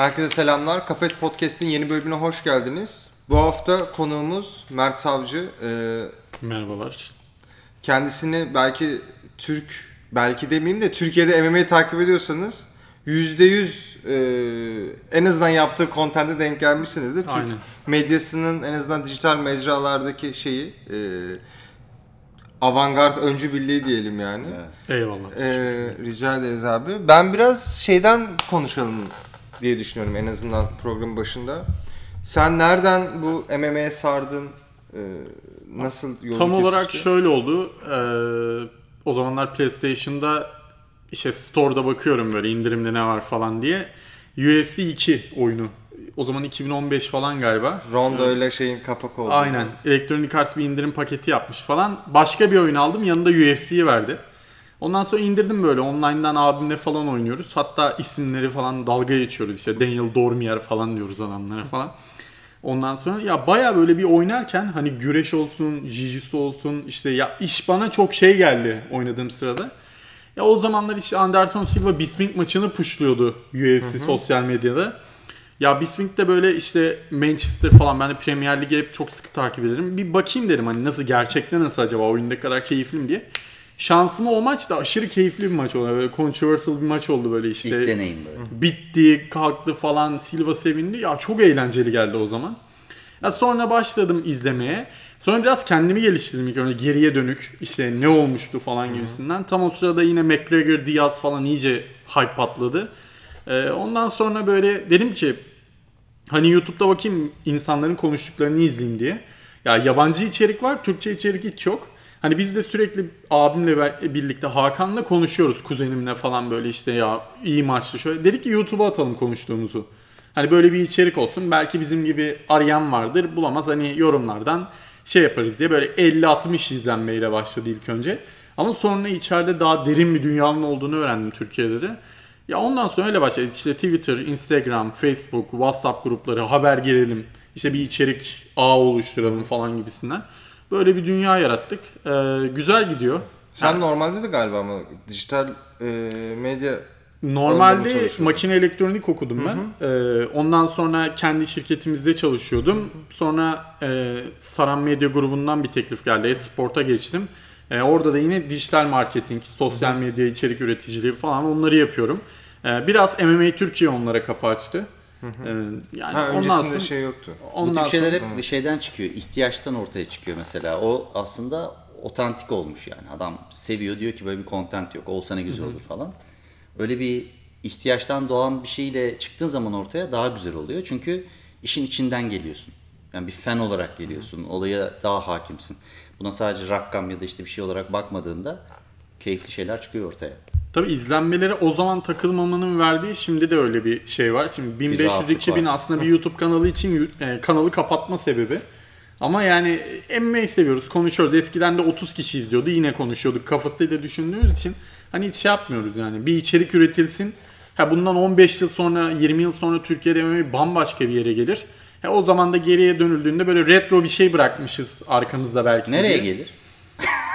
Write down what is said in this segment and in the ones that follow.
Herkese selamlar. Kafes Podcast'in yeni bölümüne hoş geldiniz. Bu hafta konuğumuz Mert Savcı. Ee, Merhabalar. kendisini belki Türk, belki demeyeyim de Türkiye'de MMA'yi takip ediyorsanız %100 e, en azından yaptığı kontente denk gelmişsinizdir. Türk Aynen. medyasının en azından dijital mecralardaki şeyi e, avantgard öncü birliği diyelim yani. Eyvallah. Ee, rica ederiz abi. Ben biraz şeyden konuşalım diye düşünüyorum en azından programın başında. Sen nereden bu MMA'ye sardın? Ee, nasıl yolu Tam olarak kesişti? şöyle oldu. Ee, o zamanlar PlayStation'da işte store'da bakıyorum böyle indirimde ne var falan diye. UFC 2 oyunu. O zaman 2015 falan galiba. Rondo öyle şeyin kapak oldu. Aynen. Electronic Arts bir indirim paketi yapmış falan. Başka bir oyun aldım. Yanında UFC'yi verdi. Ondan sonra indirdim böyle. Online'dan abimle falan oynuyoruz. Hatta isimleri falan dalga geçiyoruz. İşte Daniel Dormier falan diyoruz adamlara falan. Ondan sonra ya baya böyle bir oynarken hani güreş olsun, jiu olsun işte ya iş bana çok şey geldi oynadığım sırada. Ya o zamanlar işte Anderson Silva Bisping maçını pushluyordu UFC sosyal medyada. Ya Bisping de böyle işte Manchester falan ben de Premier Lig'i hep çok sıkı takip ederim. Bir bakayım dedim hani nasıl gerçekte nasıl acaba oyunda kadar keyifli mi diye. Şansıma o maç da aşırı keyifli bir maç oldu. Böyle controversial bir maç oldu böyle işte. İlk deneyim böyle. Bitti, kalktı falan, Silva sevindi. Ya çok eğlenceli geldi o zaman. Ya sonra başladım izlemeye. Sonra biraz kendimi geliştirdim ilk önce geriye dönük. işte ne olmuştu falan gibisinden. Tam o sırada yine McGregor, Diaz falan iyice hype patladı. Ee, ondan sonra böyle dedim ki hani YouTube'da bakayım insanların konuştuklarını izleyeyim diye. Ya yabancı içerik var, Türkçe içerik hiç yok. Hani biz de sürekli abimle birlikte Hakan'la konuşuyoruz kuzenimle falan böyle işte ya iyi maçtı şöyle. Dedik ki YouTube'a atalım konuştuğumuzu. Hani böyle bir içerik olsun. Belki bizim gibi arayan vardır bulamaz hani yorumlardan şey yaparız diye böyle 50-60 izlenmeyle başladı ilk önce. Ama sonra içeride daha derin bir dünyanın olduğunu öğrendim Türkiye'de de. Ya ondan sonra öyle başladı. İşte Twitter, Instagram, Facebook, WhatsApp grupları, haber girelim. İşte bir içerik ağı oluşturalım falan gibisinden. Böyle bir dünya yarattık. Ee, güzel gidiyor. Sen normalde de galiba ama dijital e, medya Normalde makine elektronik okudum ben. Ee, ondan sonra kendi şirketimizde çalışıyordum. Sonra e, Saran Medya grubundan bir teklif geldi. E-Sport'a geçtim. E, orada da yine dijital marketing, sosyal medya içerik üreticiliği falan onları yapıyorum. E, biraz MMA Türkiye onlara kapı açtı. E, yani ha, ondan öncesinde sonra, şey yoktu. Bu ondan tip şeyler hep bir şeyden çıkıyor. ihtiyaçtan ortaya çıkıyor mesela. O aslında otantik olmuş yani. Adam seviyor diyor ki böyle bir content yok. Olsa ne güzel olur falan. Öyle bir ihtiyaçtan doğan bir şeyle çıktığın zaman ortaya daha güzel oluyor. Çünkü işin içinden geliyorsun. Yani bir fan olarak geliyorsun. Olaya daha hakimsin. Buna sadece rakam ya da işte bir şey olarak bakmadığında keyifli şeyler çıkıyor ortaya. Tabii izlenmelere o zaman takılmamanın verdiği şimdi de öyle bir şey var. Şimdi 1500-2000 var. aslında bir YouTube kanalı için e, kanalı kapatma sebebi. Ama yani MMA seviyoruz, konuşuyoruz. Eskiden de 30 kişi izliyordu, yine konuşuyorduk. Kafasıyla düşündüğümüz için hani hiç şey yapmıyoruz yani. Bir içerik üretilsin. Ha bundan 15 yıl sonra, 20 yıl sonra Türkiye'de MMA bambaşka bir yere gelir. Ha o zaman da geriye dönüldüğünde böyle retro bir şey bırakmışız arkamızda belki. Nereye diye. gelir?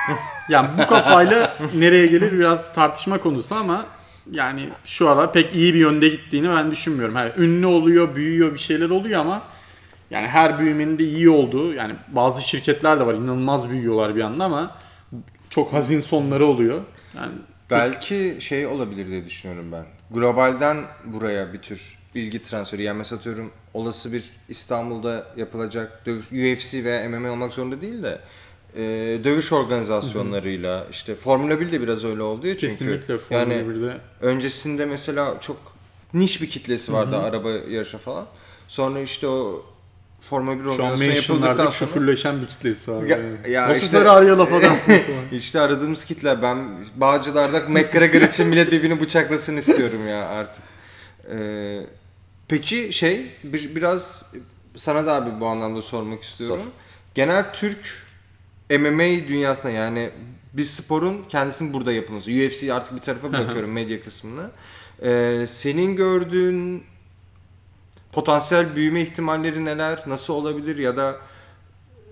Yani bu kafayla nereye gelir biraz tartışma konusu ama yani şu ara pek iyi bir yönde gittiğini ben düşünmüyorum. Yani ünlü oluyor, büyüyor, bir şeyler oluyor ama yani her büyümenin de iyi olduğu yani bazı şirketler de var inanılmaz büyüyorlar bir anda ama çok hazin sonları oluyor. Yani Belki şey olabilir diye düşünüyorum ben. Globalden buraya bir tür bilgi transferi. Yani mesela atıyorum olası bir İstanbul'da yapılacak UFC ve MMA olmak zorunda değil de e, dövüş organizasyonlarıyla işte Formula 1 de biraz öyle oldu ya çünkü. kesinlikle Formula yani 1'de öncesinde mesela çok niş bir kitlesi vardı araba yarışı falan. Sonra işte o Formula 1 şu an organizasyonu yapıldıktan sonra küfürleşen bir kitlesi var. Ya- yani. ya Nasıl işte- Ferrari'ye laf. İşte aradığımız kitle ben Bağcılar'da McGregor için millet birbirini bıçaklasın istiyorum ya artık. Ee, peki şey bir- biraz sana da abi bu anlamda sormak istiyorum. Sor. Genel Türk MMA dünyasında yani bir sporun kendisinin burada yapılması. UFC artık bir tarafa bırakıyorum medya kısmını. Ee, senin gördüğün potansiyel büyüme ihtimalleri neler? Nasıl olabilir ya da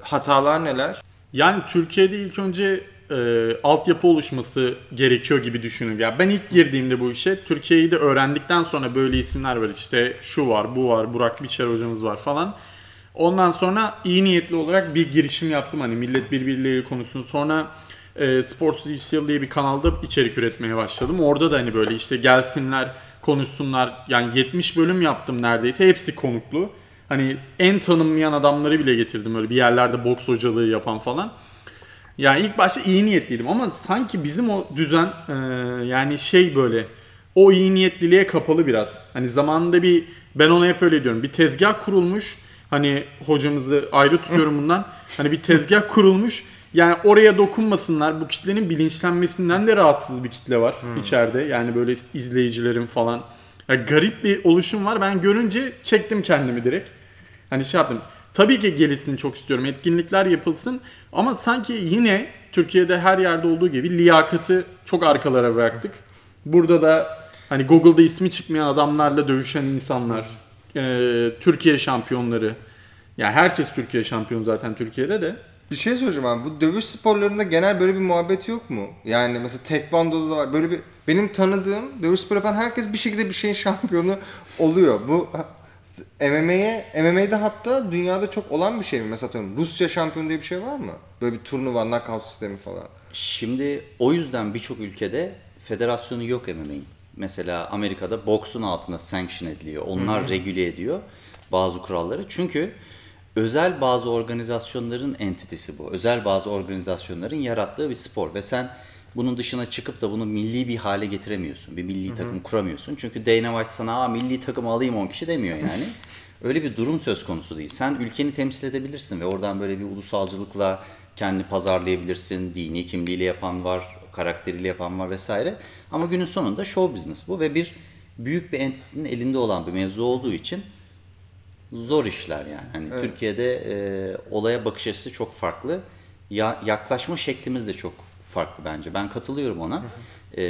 hatalar neler? Yani Türkiye'de ilk önce e, altyapı oluşması gerekiyor gibi düşünüyorum. Ya ben ilk girdiğimde bu işe Türkiye'yi de öğrendikten sonra böyle isimler var işte şu var bu var Burak Biçer hocamız var falan. Ondan sonra iyi niyetli olarak bir girişim yaptım hani millet birbirleriyle konuşsun. Sonra e, Sports Digital diye bir kanalda içerik üretmeye başladım. Orada da hani böyle işte gelsinler konuşsunlar. Yani 70 bölüm yaptım neredeyse. Hepsi konuklu. Hani en tanınmayan adamları bile getirdim öyle bir yerlerde boks hocalığı yapan falan. Yani ilk başta iyi niyetliydim ama sanki bizim o düzen e, yani şey böyle o iyi niyetliliğe kapalı biraz. Hani zamanında bir ben ona hep öyle diyorum. Bir tezgah kurulmuş. Hani hocamızı ayrı tutuyorum bundan. Hani bir tezgah kurulmuş. Yani oraya dokunmasınlar. Bu kitlenin bilinçlenmesinden de rahatsız bir kitle var içeride. Yani böyle izleyicilerin falan. Ya garip bir oluşum var. Ben görünce çektim kendimi direkt. Hani şey yaptım. Tabii ki gelişsin çok istiyorum. Etkinlikler yapılsın. Ama sanki yine Türkiye'de her yerde olduğu gibi liyakatı çok arkalara bıraktık. Burada da hani Google'da ismi çıkmayan adamlarla dövüşen insanlar, e, Türkiye şampiyonları. Yani herkes Türkiye şampiyonu zaten Türkiye'de de. Bir şey soracağım abi. Bu dövüş sporlarında genel böyle bir muhabbet yok mu? Yani mesela tekvandoda da var. Böyle bir benim tanıdığım dövüş spor yapan herkes bir şekilde bir şeyin şampiyonu oluyor. Bu MMA'ye MMA'de hatta dünyada çok olan bir şey mi? Mesela atıyorum Rusya şampiyonu diye bir şey var mı? Böyle bir turnuva, knockout sistemi falan. Şimdi o yüzden birçok ülkede federasyonu yok MMA'in. Mesela Amerika'da boksun altına sanction ediliyor. Onlar regüle ediyor bazı kuralları. Çünkü özel bazı organizasyonların entitesi bu. Özel bazı organizasyonların yarattığı bir spor ve sen bunun dışına çıkıp da bunu milli bir hale getiremiyorsun. Bir milli takım kuramıyorsun. Çünkü Dana White sana Aa, milli takım alayım 10 kişi demiyor yani. Öyle bir durum söz konusu değil. Sen ülkeni temsil edebilirsin ve oradan böyle bir ulusalcılıkla kendini pazarlayabilirsin. Dini kimliğiyle yapan var, karakteriyle yapan var vesaire. Ama günün sonunda show business bu ve bir büyük bir entitenin elinde olan bir mevzu olduğu için zor işler yani. Hani Türkiye'de e, olaya bakış açısı çok farklı. Ya, yaklaşma şeklimiz de çok farklı bence. Ben katılıyorum ona. E,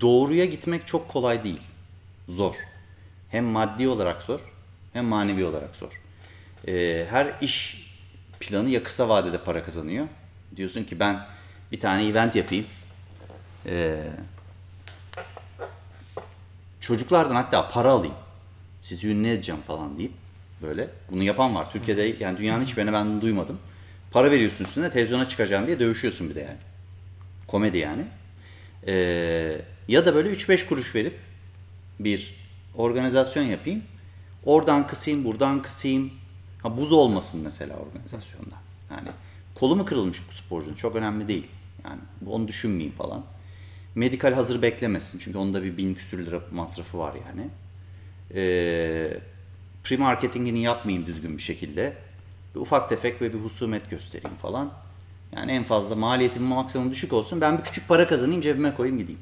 doğruya gitmek çok kolay değil. Zor. Hem maddi olarak zor, hem manevi olarak zor. E, her iş planı ya kısa vadede para kazanıyor. Diyorsun ki ben bir tane event yapayım. E, çocuklardan hatta para alayım. Sizi ünlü edeceğim falan deyip böyle. Bunu yapan var. Türkiye'de yani dünyanın hiçbirine ben bunu duymadım. Para veriyorsun üstüne televizyona çıkacağım diye dövüşüyorsun bir de yani. Komedi yani. Ee, ya da böyle 3-5 kuruş verip bir organizasyon yapayım. Oradan kısayım, buradan kısayım. Ha buz olmasın mesela organizasyonda. Yani kolu mu kırılmış bu sporcunun çok önemli değil. Yani onu düşünmeyeyim falan. Medikal hazır beklemesin çünkü onda bir bin küsür lira masrafı var yani. Ee, pre-marketingini yapmayayım düzgün bir şekilde. Bir ufak tefek böyle bir husumet göstereyim falan. Yani en fazla maliyetim maksimum düşük olsun. Ben bir küçük para kazanayım cebime koyayım gideyim.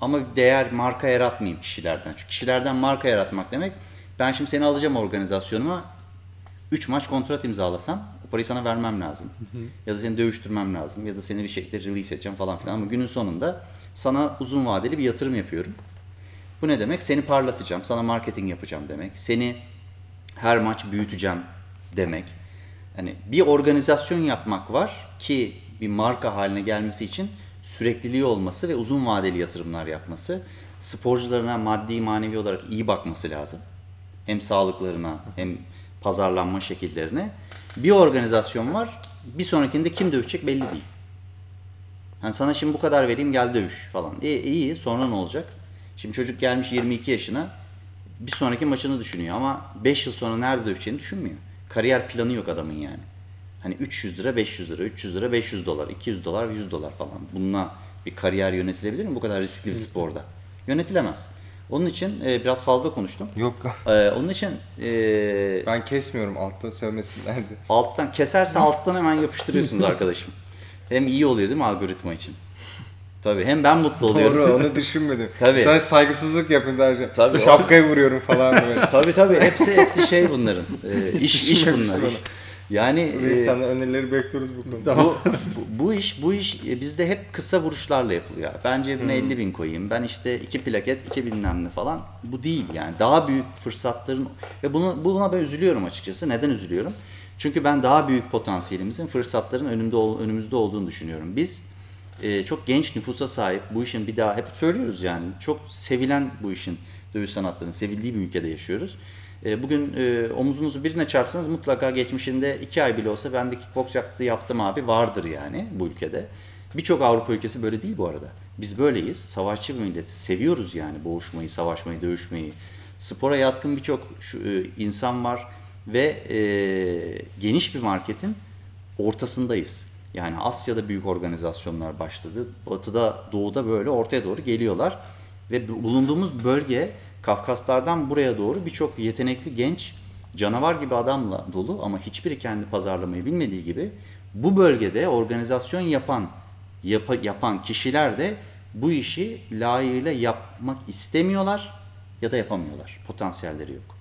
Ama bir değer marka yaratmayayım kişilerden. Çünkü kişilerden marka yaratmak demek ben şimdi seni alacağım organizasyonuma 3 maç kontrat imzalasam o parayı sana vermem lazım. ya da seni dövüştürmem lazım ya da seni bir şekilde release edeceğim falan filan ama günün sonunda sana uzun vadeli bir yatırım yapıyorum. Bu ne demek? Seni parlatacağım, sana marketing yapacağım demek. Seni her maç büyüteceğim demek. Hani bir organizasyon yapmak var ki bir marka haline gelmesi için sürekliliği olması ve uzun vadeli yatırımlar yapması, sporcularına maddi manevi olarak iyi bakması lazım. Hem sağlıklarına hem pazarlanma şekillerine. Bir organizasyon var, bir sonrakinde kim dövüşecek belli değil. Yani sana şimdi bu kadar vereyim gel dövüş falan. İyi, iyi sonra ne olacak? Şimdi çocuk gelmiş 22 yaşına bir sonraki maçını düşünüyor ama 5 yıl sonra nerede dövüşeceğini düşünmüyor. Kariyer planı yok adamın yani. Hani 300 lira 500 lira, 300 lira 500 dolar, 200 dolar 100 dolar falan. Bununla bir kariyer yönetilebilir mi bu kadar riskli bir sporda? Yönetilemez. Onun için e, biraz fazla konuştum. Yok E, onun için e, ben kesmiyorum altta söylemesinlerdi. alttan keserse alttan hemen yapıştırıyorsunuz arkadaşım. Hem iyi oluyor değil mi algoritma için? Tabii hem ben mutlu oluyorum. Doğru onu düşünmedim. Tabii. Sen saygısızlık yapın daha önce. Tabii. Şapkayı vuruyorum falan böyle. Tabii tabii hepsi hepsi şey bunların. E, iş iş bunlar. iş. Yani e, senden önerileri bekliyoruz bu konuda. bu, bu, bu iş bu iş e, bizde hep kısa vuruşlarla yapılıyor. Ben cebime 50 bin koyayım. Ben işte iki plaket, iki bilmem ne falan. Bu değil yani. Daha büyük fırsatların ve bunu buna ben üzülüyorum açıkçası. Neden üzülüyorum? Çünkü ben daha büyük potansiyelimizin fırsatların önümde önümüzde olduğunu düşünüyorum. Biz e, çok genç nüfusa sahip bu işin bir daha hep söylüyoruz yani çok sevilen bu işin dövüş sanatlarının sevildiği bir ülkede yaşıyoruz. E, bugün e, omuzunuzu birine çarpsanız mutlaka geçmişinde iki ay bile olsa ben de kickbox yaptı, yaptım abi vardır yani bu ülkede. Birçok Avrupa ülkesi böyle değil bu arada. Biz böyleyiz. Savaşçı bir milleti. Seviyoruz yani boğuşmayı, savaşmayı, dövüşmeyi. Spora yatkın birçok e, insan var ve e, geniş bir marketin ortasındayız. Yani Asya'da büyük organizasyonlar başladı. Batı'da, Doğu'da böyle ortaya doğru geliyorlar. Ve bu- bulunduğumuz bölge Kafkaslardan buraya doğru birçok yetenekli genç canavar gibi adamla dolu ama hiçbiri kendi pazarlamayı bilmediği gibi bu bölgede organizasyon yapan yapa- yapan kişiler de bu işi layığıyla yapmak istemiyorlar ya da yapamıyorlar. Potansiyelleri yok.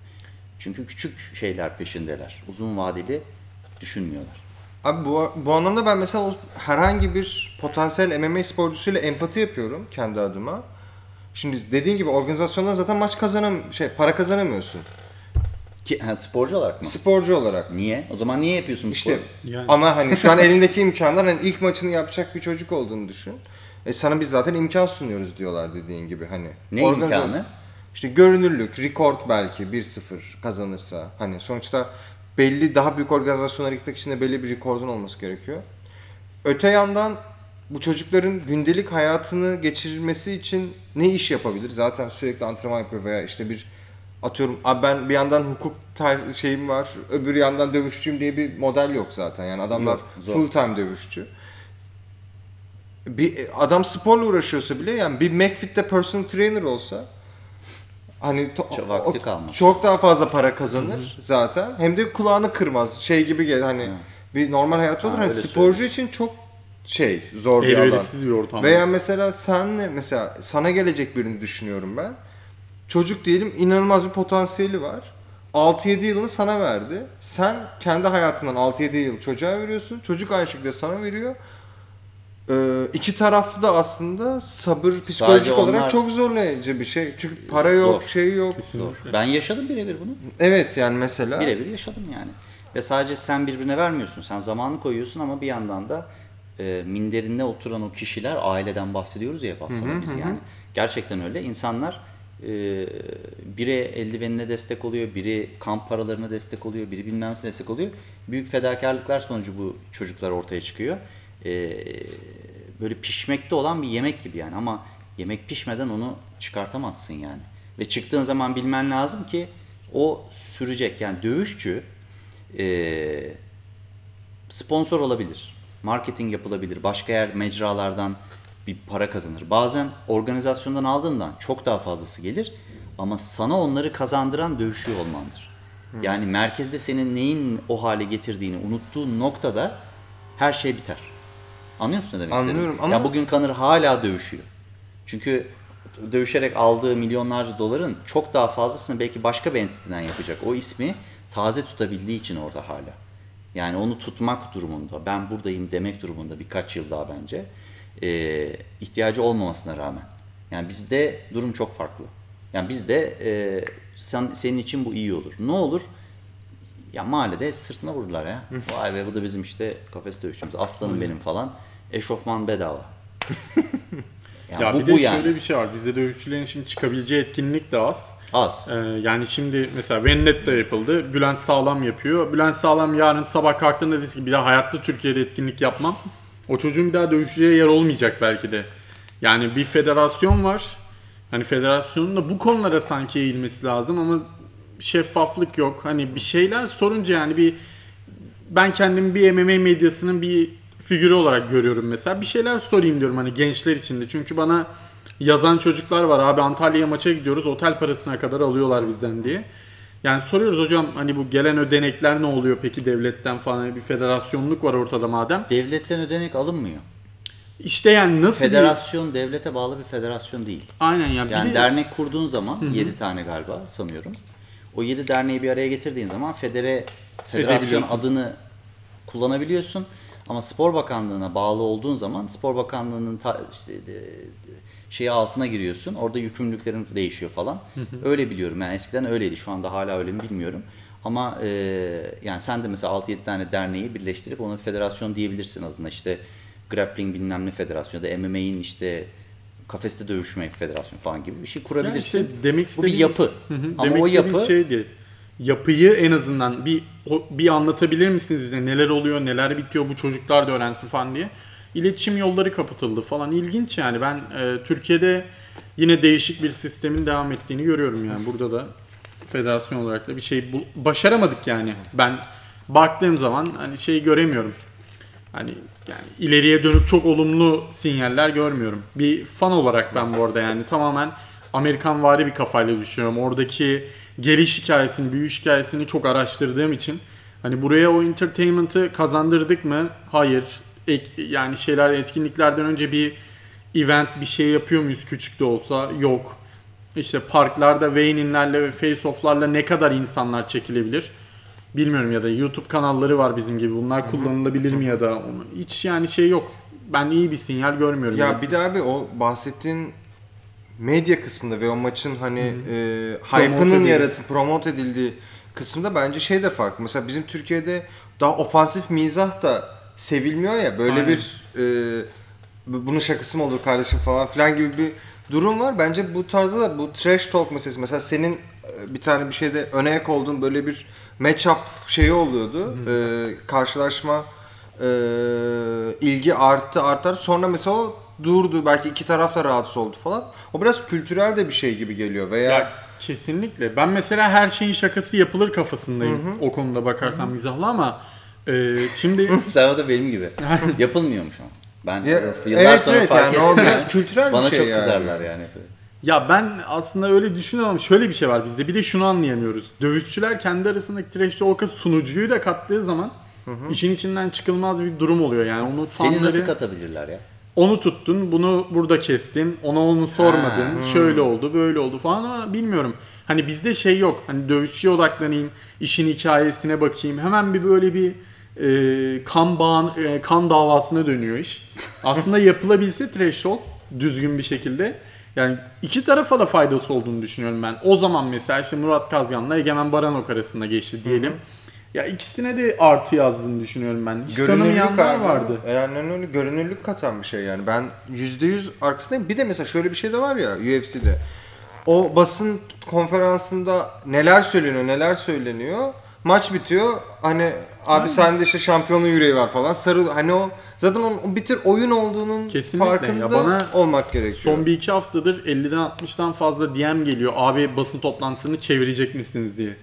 Çünkü küçük şeyler peşindeler. Uzun vadeli düşünmüyorlar. Abi bu, bu anlamda ben mesela herhangi bir potansiyel MMA sporcusuyla empati yapıyorum kendi adıma. Şimdi dediğin gibi organizasyonda zaten maç kazanam şey para kazanamıyorsun. Ki, ha, sporcu olarak mı? Sporcu olarak. Niye? O zaman niye yapıyorsun bu İşte sporu? Yani. ama hani şu an elindeki imkanlar hani ilk maçını yapacak bir çocuk olduğunu düşün. E sana biz zaten imkan sunuyoruz diyorlar dediğin gibi hani. Ne Organiza- imkanı? İşte görünürlük, rekord belki 1-0 kazanırsa. Hani sonuçta belli daha büyük organizasyonlara gitmek için de belli bir rekordun olması gerekiyor. Öte yandan bu çocukların gündelik hayatını geçirmesi için ne iş yapabilir? Zaten sürekli antrenman yapıyor veya işte bir atıyorum abi ben bir yandan hukuk ter- şeyim var, öbür yandan dövüşçüyüm diye bir model yok zaten. Yani adamlar Yok, zor. full time dövüşçü. Bir adam sporla uğraşıyorsa bile yani bir McFit'te personal trainer olsa hani to- Çok vakti kalmaz. çok daha fazla para kazanır zaten. Hem de kulağını kırmaz. Şey gibi gel hani bir normal hayatı olur. Ha, Hani sporcu için çok şey zor bir alan. Bir ortam. Veya mesela senle mesela sana gelecek birini düşünüyorum ben. Çocuk diyelim inanılmaz bir potansiyeli var. 6-7 yılını sana verdi. Sen kendi hayatından 6-7 yıl çocuğa veriyorsun. Çocuk aynı şekilde sana veriyor. Ee, iki taraflı da aslında sabır psikolojik onlar- olarak çok zorlayıcı bir şey. Çünkü para yok, Zor. şey yok. Zor. Ben yaşadım birebir bunu. Evet yani mesela. Birebir yaşadım yani. Ve sadece sen birbirine vermiyorsun. Sen zamanı koyuyorsun ama bir yandan da e, minderinde oturan o kişiler aileden bahsediyoruz ya hep aslında biz yani. Gerçekten öyle. İnsanlar e, biri eldivenine destek oluyor, biri kamp paralarına destek oluyor, biri bilmem nesine destek oluyor. Büyük fedakarlıklar sonucu bu çocuklar ortaya çıkıyor. E, böyle pişmekte olan bir yemek gibi yani ama yemek pişmeden onu çıkartamazsın yani. Ve çıktığın zaman bilmen lazım ki o sürecek. Yani dövüşçü e, sponsor olabilir, marketing yapılabilir, başka yer mecralardan bir para kazanır. Bazen organizasyondan aldığından çok daha fazlası gelir ama sana onları kazandıran dövüşüyor olmandır. Yani merkezde senin neyin o hale getirdiğini unuttuğun noktada her şey biter. Anlıyor musun ne demek istediğimi? Anlıyorum ama- Ya bugün Kanır hala dövüşüyor. Çünkü dövüşerek aldığı milyonlarca doların çok daha fazlasını belki başka bir entiteden yapacak. O ismi taze tutabildiği için orada hala. Yani onu tutmak durumunda, ben buradayım demek durumunda birkaç yıl daha bence. Ee, ihtiyacı olmamasına rağmen. Yani bizde durum çok farklı. Yani bizde e, sen, senin için bu iyi olur. Ne olur? Ya mahallede sırtına vurdular ya. Vay be bu da bizim işte kafes dövüşçümüz. Aslanım benim falan. Eşofman bedava. Yani Ya bu, bir de bu şöyle yani. bir şey var. Bizde dövüşçülerin şimdi çıkabileceği etkinlik de az. Az. Ee, yani şimdi mesela Vendetta yapıldı. Bülent Sağlam yapıyor. Bülent Sağlam yarın sabah kalktığında dedi ki bir daha hayatta Türkiye'de etkinlik yapmam. O çocuğun bir daha dövüşeceği yer olmayacak belki de. Yani bir federasyon var. Hani federasyonun da bu konulara sanki eğilmesi lazım ama şeffaflık yok. Hani bir şeyler sorunca yani bir ben kendimi bir MMA medyasının bir figürü olarak görüyorum mesela. Bir şeyler sorayım diyorum hani gençler için de. Çünkü bana yazan çocuklar var. Abi Antalya'ya maça gidiyoruz. Otel parasına kadar alıyorlar bizden diye. Yani soruyoruz hocam hani bu gelen ödenekler ne oluyor peki devletten falan Hani bir federasyonluk var ortada madem. Devletten ödenek alınmıyor. İşte yani nasıl bir... Federasyon devlete bağlı bir federasyon değil. Aynen ya. Yani bir de- dernek kurduğun zaman 7 tane galiba sanıyorum. O 7 derneği bir araya getirdiğin zaman federe federasyon adını kullanabiliyorsun. Ama Spor Bakanlığı'na bağlı olduğun zaman Spor Bakanlığı'nın ta, işte de, şeyi altına giriyorsun. Orada yükümlülüklerin değişiyor falan. Öyle biliyorum. Yani eskiden öyleydi. Şu anda hala öyle mi bilmiyorum. Ama e, yani sen de mesela 6-7 tane derneği birleştirip ona federasyon diyebilirsin adına. İşte grappling bilmem ne federasyonu ya da MMA'in işte kafeste dövüşme federasyonu falan gibi bir şey Yani kurabilirsin. işte demek Bu bir istediğim- yapı. Hı hı. Ama Demek o istediğim yapı şey değil. Yapıyı en azından bir bir anlatabilir misiniz bize neler oluyor, neler bitiyor bu çocuklar da öğrensin falan diye. İletişim yolları kapatıldı falan. İlginç yani. Ben e, Türkiye'de yine değişik bir sistemin devam ettiğini görüyorum yani. Burada da federasyon olarak da bir şey bul- başaramadık yani. Ben baktığım zaman hani şey göremiyorum. Hani yani ileriye dönük çok olumlu sinyaller görmüyorum. Bir fan olarak ben bu arada yani tamamen Amerikan vari bir kafayla düşünüyorum. Oradaki geliş hikayesini, büyüyüş hikayesini çok araştırdığım için hani buraya o entertainment'ı kazandırdık mı? Hayır. Ek- yani şeyler etkinliklerden önce bir event bir şey yapıyor muyuz küçük de olsa? Yok. İşte parklarda weigh-in'lerle ve face-off'larla ne kadar insanlar çekilebilir? Bilmiyorum ya da YouTube kanalları var bizim gibi. Bunlar kullanılabilir mi ya da onu- hiç yani şey yok. Ben iyi bir sinyal görmüyorum. Ya bir de abi o bahsettiğin medya kısmında ve o maçın hani e, Promote hype'ının yaratılıp promote edildiği kısımda bence şey de farklı. Mesela bizim Türkiye'de daha ofansif mizah da sevilmiyor ya. Böyle Aynen. bir e, bu- bunun şakası mı olur kardeşim falan filan gibi bir durum var. Bence bu tarzda da bu trash talk meselesi. Mesela senin e, bir tane bir şeyde öne ek olduğun böyle bir match-up şeyi oluyordu. E, karşılaşma e, ilgi arttı artar. Sonra mesela o durdu. Belki iki taraf da rahatsız oldu falan. O biraz kültürel de bir şey gibi geliyor. Veya Ya kesinlikle. Ben mesela her şeyin şakası yapılır kafasındayım. O konuda bakarsan mizahlı ama e, şimdi sen o da benim gibi. Yapılmıyormuş ama. Ben Ya, yıllar evet, sonra evet, fark yani o ettim. biraz kültürel bir Bana şey çok yani. kızarlar yani. Ya ben aslında öyle düşünüyorum ama şöyle bir şey var bizde. Bir de şunu anlayamıyoruz. Dövüşçüler kendi arasındaki trash talk'a sunucuyu da kattığı zaman işin içinden çıkılmaz bir durum oluyor. Yani onun Seni fanları nasıl katabilirler ya? onu tuttun, bunu burada kestin, ona onu sormadın, şöyle oldu, böyle oldu falan ama bilmiyorum. Hani bizde şey yok. Hani dövüşçüye odaklanayım, işin hikayesine bakayım. Hemen bir böyle bir e, kan bağın, e, kan davasına dönüyor iş. Aslında yapılabilse talk düzgün bir şekilde yani iki tarafa da faydası olduğunu düşünüyorum ben. O zaman mesela işte Murat Kazgan'la Egemen Baranok arasında geçti diyelim. Ya ikisine de artı yazdığını düşünüyorum ben. Hiç tanımayanlar vardı. Yani öyle görünürlük katan bir şey yani. Ben %100 arkasındayım. Bir de mesela şöyle bir şey de var ya UFC'de. O basın konferansında neler söyleniyor, neler söyleniyor. Maç bitiyor. Hani abi sende işte şampiyonun yüreği var falan. Sarı hani o zaten o, o bir tür oyun olduğunun Kesinlikle. farkında Ya bana olmak gerekiyor. Son bir iki haftadır 50'den 60'tan fazla DM geliyor. Abi basın toplantısını çevirecek misiniz diye.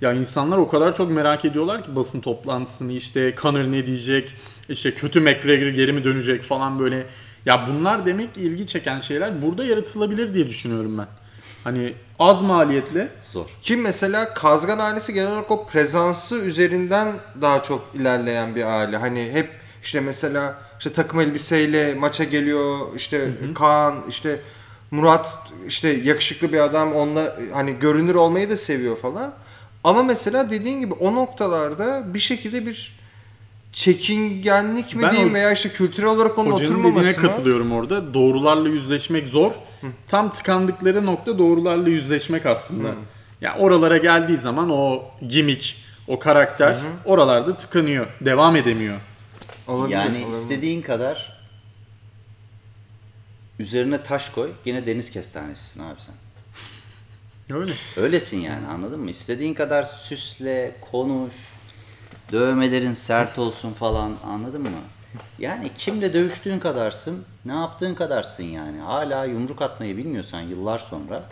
Ya insanlar o kadar çok merak ediyorlar ki basın toplantısını işte Conor ne diyecek, işte kötü McGregor geri mi dönecek falan böyle. Ya bunlar demek ki ilgi çeken şeyler burada yaratılabilir diye düşünüyorum ben. Hani az maliyetle Zor. Ki mesela Kazgan ailesi genel olarak o prezansı üzerinden daha çok ilerleyen bir aile. Hani hep işte mesela işte takım elbiseyle maça geliyor işte Kaan işte Murat işte yakışıklı bir adam onunla hani görünür olmayı da seviyor falan. Ama mesela dediğin gibi o noktalarda bir şekilde bir çekingenlik mi Ben diyeyim o- veya işte kültürel olarak onun Hocanın oturmaması dediğine mı? katılıyorum orada. Doğrularla yüzleşmek zor. Tam tıkandıkları nokta doğrularla yüzleşmek aslında. Yani oralara geldiği zaman o gimmick, o karakter oralarda tıkanıyor. Devam edemiyor. Olabilir, yani olabilir. istediğin kadar üzerine taş koy gene deniz kestanesisin abi sen. Öyle. Öylesin yani anladın mı? İstediğin kadar süsle, konuş, dövmelerin sert olsun falan anladın mı? Yani kimle dövüştüğün kadarsın, ne yaptığın kadarsın yani. Hala yumruk atmayı bilmiyorsan yıllar sonra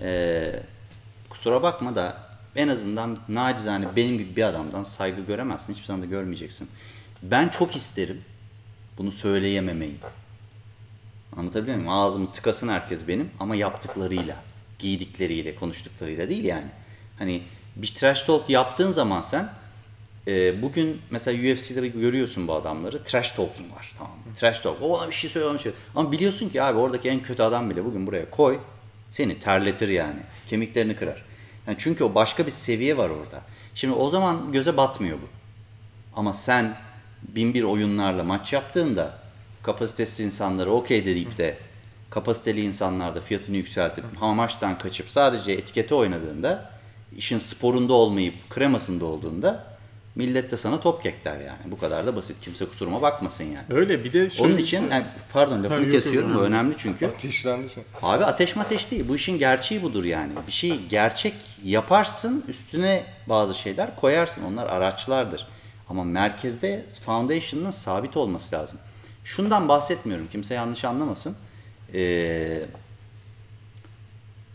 eee, kusura bakma da en azından nacizane benim gibi bir adamdan saygı göremezsin. Hiçbir zaman da görmeyeceksin. Ben çok isterim bunu söyleyememeyi. Anlatabiliyor muyum? Ağzımı tıkasın herkes benim ama yaptıklarıyla, giydikleriyle, konuştuklarıyla değil yani. Hani bir trash talk yaptığın zaman sen e, bugün mesela UFC'de görüyorsun bu adamları. Trash talking var tamam mı? Trash talk. O ona bir şey söylüyor, ona şey. Ama biliyorsun ki abi oradaki en kötü adam bile bugün buraya koy. Seni terletir yani. Kemiklerini kırar. Yani çünkü o başka bir seviye var orada. Şimdi o zaman göze batmıyor bu. Ama sen bin bir oyunlarla maç yaptığında kapasitesiz insanları okey deyip de kapasiteli insanlar da fiyatını yükseltip amaçtan kaçıp sadece etikete oynadığında işin sporunda olmayıp kremasında olduğunda millet de sana top kek der yani. Bu kadar da basit. Kimse kusuruma bakmasın yani. Öyle bir de şöyle Onun için yani, pardon Ha, lafını yok, yok, kesiyorum. Bu önemli çünkü. Ateşlendi şu an. Abi ateş mateş değil. Bu işin gerçeği budur yani. Bir şey gerçek yaparsın, üstüne bazı şeyler koyarsın. Onlar araçlardır. Ama merkezde foundation'ın sabit olması lazım. Şundan bahsetmiyorum. Kimse yanlış anlamasın. Ee,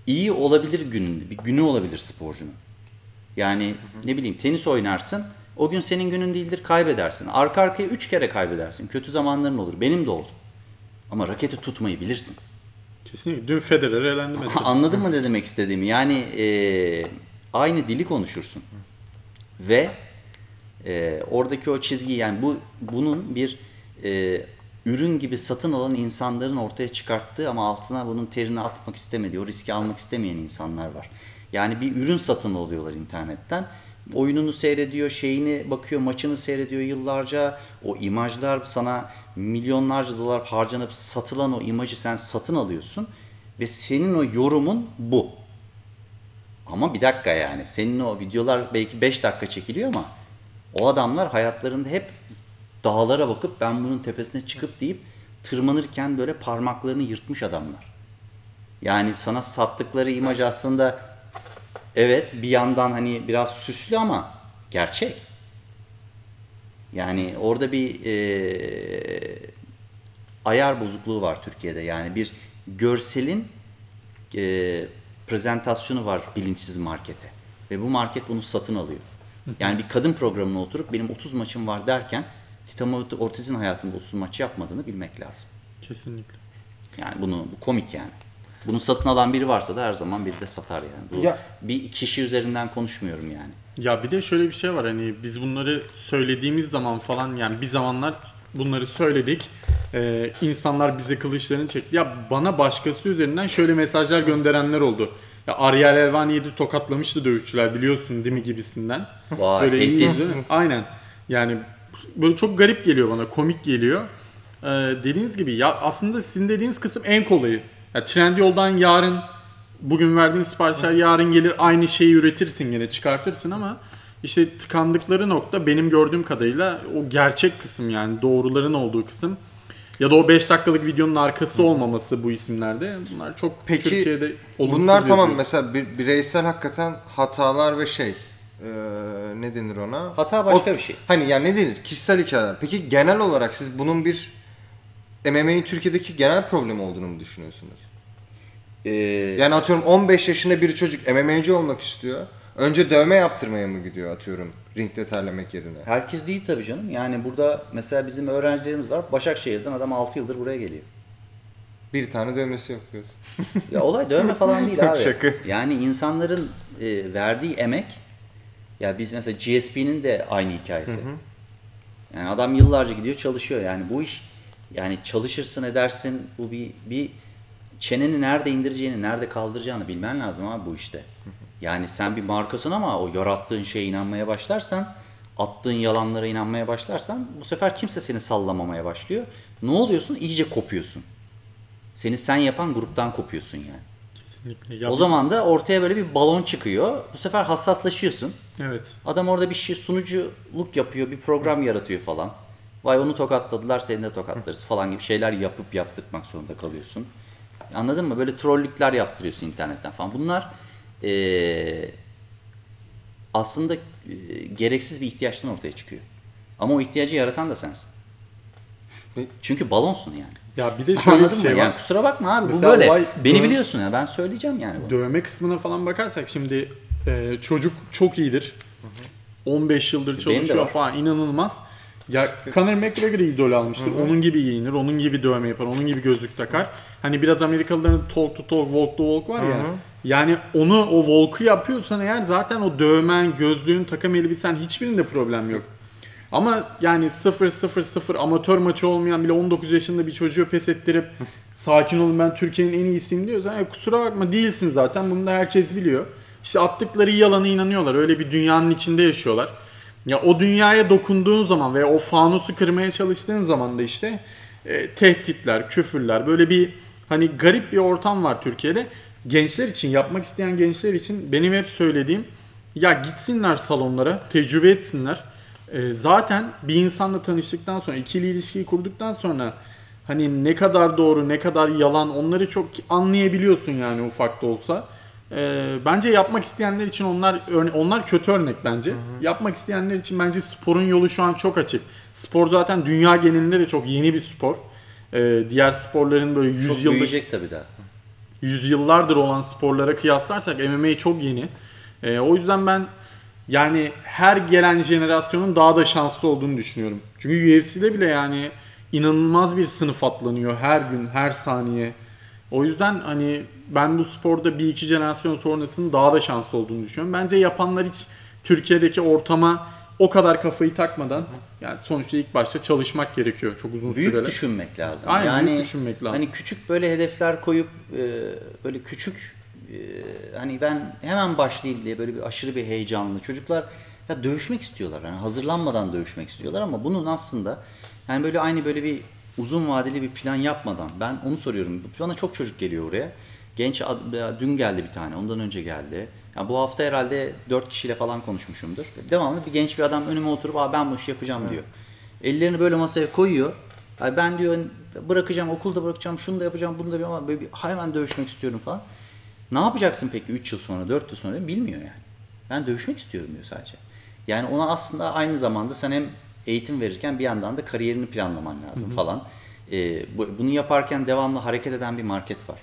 iyi olabilir günün, bir günü olabilir sporcunun. Yani ne bileyim tenis oynarsın. O gün senin günün değildir kaybedersin. Arka arkaya 3 kere kaybedersin. Kötü zamanların olur. Benim de oldu. Ama raketi tutmayı bilirsin. Kesinlikle. Dün Federer elendi mesela. Anladın mı ne demek istediğimi? Yani e, aynı dili konuşursun. Ve e, oradaki o çizgi yani bu bunun bir e, ürün gibi satın alan insanların ortaya çıkarttığı ama altına bunun terini atmak istemediği, o riski almak istemeyen insanlar var. Yani bir ürün satın alıyorlar internetten. Oyununu seyrediyor, şeyini bakıyor, maçını seyrediyor yıllarca. O imajlar sana milyonlarca dolar harcanıp satılan o imajı sen satın alıyorsun. Ve senin o yorumun bu. Ama bir dakika yani. Senin o videolar belki 5 dakika çekiliyor ama o adamlar hayatlarında hep dağlara bakıp ben bunun tepesine çıkıp deyip tırmanırken böyle parmaklarını yırtmış adamlar. Yani sana sattıkları imaj aslında evet bir yandan hani biraz süslü ama gerçek. Yani orada bir eee, ayar bozukluğu var Türkiye'de. Yani bir görselin eee, prezentasyonu var bilinçsiz markete. Ve bu market bunu satın alıyor. Yani bir kadın programına oturup benim 30 maçım var derken Titan Ortiz'in hayatında 30 maç yapmadığını bilmek lazım. Kesinlikle. Yani bunu bu komik yani. Bunu satın alan biri varsa da her zaman biri de satar yani. Bu Ya- bir kişi üzerinden konuşmuyorum yani. Ya bir de şöyle bir şey var hani biz bunları söylediğimiz zaman falan yani bir zamanlar bunları söyledik. Ee, insanlar bize kılıçlarını çekti. Ya bana başkası üzerinden şöyle mesajlar gönderenler oldu. Ya Ariel Elvani'yi tokatlamıştı dövüşçüler biliyorsun değil mi gibisinden. Vay, böyle tehdit. iyi değil mi? Aynen. Yani böyle çok garip geliyor bana, komik geliyor. Ee, dediğiniz gibi ya aslında sizin dediğiniz kısım en kolayı. Ya Trendyol'dan yarın bugün verdiğin siparişler yarın gelir aynı şeyi üretirsin yine çıkartırsın ama işte tıkandıkları nokta benim gördüğüm kadarıyla o gerçek kısım yani doğruların olduğu kısım ya da o 5 dakikalık videonun arkası olmaması bu isimlerde bunlar çok Peki Türkiye'de olumsuz bunlar tamam yazıyor. mesela bir, bireysel hakikaten hatalar ve şey e, ne denir ona? Hata başka bir şey. Hani yani ne denir? Kişisel hikayeler. Peki genel olarak siz bunun bir MMA'in Türkiye'deki genel problem olduğunu mu düşünüyorsunuz? Ee, Yani atıyorum 15 yaşında bir çocuk MMA'ci olmak istiyor. Önce dövme yaptırmaya mı gidiyor atıyorum ringde terlemek yerine? herkes değil tabii canım. Yani burada mesela bizim öğrencilerimiz var. Başakşehir'den adam 6 yıldır buraya geliyor. Bir tane dövmesi yok diyorsun. Ya olay dövme falan değil abi. Şaka. Yani insanların e, verdiği emek ya biz mesela GSP'nin de aynı hikayesi. Yani adam yıllarca gidiyor çalışıyor. Yani bu iş yani çalışırsın edersin bu bir bir çeneni nerede indireceğini, nerede kaldıracağını bilmen lazım abi bu işte. Yani sen bir markasın ama o yarattığın şeye inanmaya başlarsan, attığın yalanlara inanmaya başlarsan bu sefer kimse seni sallamamaya başlıyor. Ne oluyorsun? İyice kopuyorsun. Seni sen yapan gruptan kopuyorsun yani. Kesinlikle. Ya O zaman da ortaya böyle bir balon çıkıyor. Bu sefer hassaslaşıyorsun. evet. Adam orada bir şey sunuculuk yapıyor, bir program yaratıyor falan. Vay onu tokatladılar, seni de tokatlarız falan gibi şeyler yapıp yaptırmak zorunda kalıyorsun. Anladın mı? Böyle trollükler yaptırıyorsun internetten falan. Bunlar eee, aslında eee, gereksiz bir ihtiyaçtan ortaya çıkıyor. Ama o ihtiyacı yaratan da sensin. Çünkü balonsun yani. Ya bir de şöyle Anladın bir şey mı? var. Yani kusura bakma abi bu Mesela böyle. vay- Beni dö- biliyorsun ya ben söyleyeceğim yani bunu. Dövme kısmına falan bakarsak şimdi e, çocuk çok iyidir. 15 yıldır de çalışıyor falan inanılmaz. Ya Conor McGregor'ı idol almıştır. Onun gibi giyinir, onun gibi dövme yapar, onun gibi gözlük takar. Hani biraz Amerikalıların talk to talk, walk to walk var ya. Yani onu o walk'u yapıyorsan eğer zaten o dövmen, gözlüğün, takım elbisen hiçbirinde problem yok. Ama yani 0-0-0 amatör maçı olmayan bile 19 yaşında bir çocuğu pes ettirip sakin olun ben Türkiye'nin en iyisiyim diyorsan ya kusura bakma değilsin zaten bunu da herkes biliyor. İşte attıkları yalana inanıyorlar. Öyle bir dünyanın içinde yaşıyorlar. Ya o dünyaya dokunduğun zaman ve o fanusu kırmaya çalıştığın zaman da işte e, tehditler, küfürler böyle bir hani garip bir ortam var Türkiye'de. Gençler için, yapmak isteyen gençler için benim hep söylediğim Ya gitsinler salonlara, tecrübe etsinler. Ee, zaten bir insanla tanıştıktan sonra, ikili ilişkiyi kurduktan sonra hani ne kadar doğru, ne kadar yalan onları çok anlayabiliyorsun yani ufak da olsa. Ee, bence yapmak isteyenler için onlar örne- onlar kötü örnek bence. Yapmak isteyenler için bence sporun yolu şu an çok açık. Spor zaten dünya genelinde de çok yeni bir spor. Ee, diğer sporların böyle 100 Çok yıllık büyüyecek tabii daha. yüzyıllardır olan sporlara kıyaslarsak MMA çok yeni. Ee, o yüzden ben yani her gelen jenerasyonun daha da şanslı olduğunu düşünüyorum. Çünkü UFC'de bile yani inanılmaz bir sınıf atlanıyor her gün, her saniye. O yüzden hani ben bu sporda bir iki jenerasyon sonrasının daha da şanslı olduğunu düşünüyorum. Bence yapanlar hiç Türkiye'deki ortama o kadar kafayı takmadan yani sonuçta ilk başta çalışmak gerekiyor çok uzun Büyük süreli. düşünmek lazım. Aynen, yani büyük düşünmek lazım. Hani küçük böyle hedefler koyup e, böyle küçük e, hani ben hemen başlayayım diye böyle bir aşırı bir heyecanlı çocuklar ya dövüşmek istiyorlar. Yani hazırlanmadan dövüşmek istiyorlar ama bunun aslında yani böyle aynı böyle bir uzun vadeli bir plan yapmadan ben onu soruyorum. Bana çok çocuk geliyor oraya. Genç dün geldi bir tane, ondan önce geldi. Ya bu hafta herhalde 4 kişiyle falan konuşmuşumdur. Devamlı bir genç bir adam önüme oturup Aa, ben bu işi yapacağım diyor. Ellerini böyle masaya koyuyor. Ay ben diyor bırakacağım, okulda bırakacağım, şunu da yapacağım, bunu da yapacağım ama böyle bir hemen dövüşmek istiyorum falan. Ne yapacaksın peki 3 yıl sonra, 4 yıl sonra bilmiyor yani. Ben dövüşmek istiyorum diyor sadece. Yani ona aslında aynı zamanda sen hem eğitim verirken bir yandan da kariyerini planlaman lazım falan. Ee, bu- bunu yaparken devamlı hareket eden bir market var.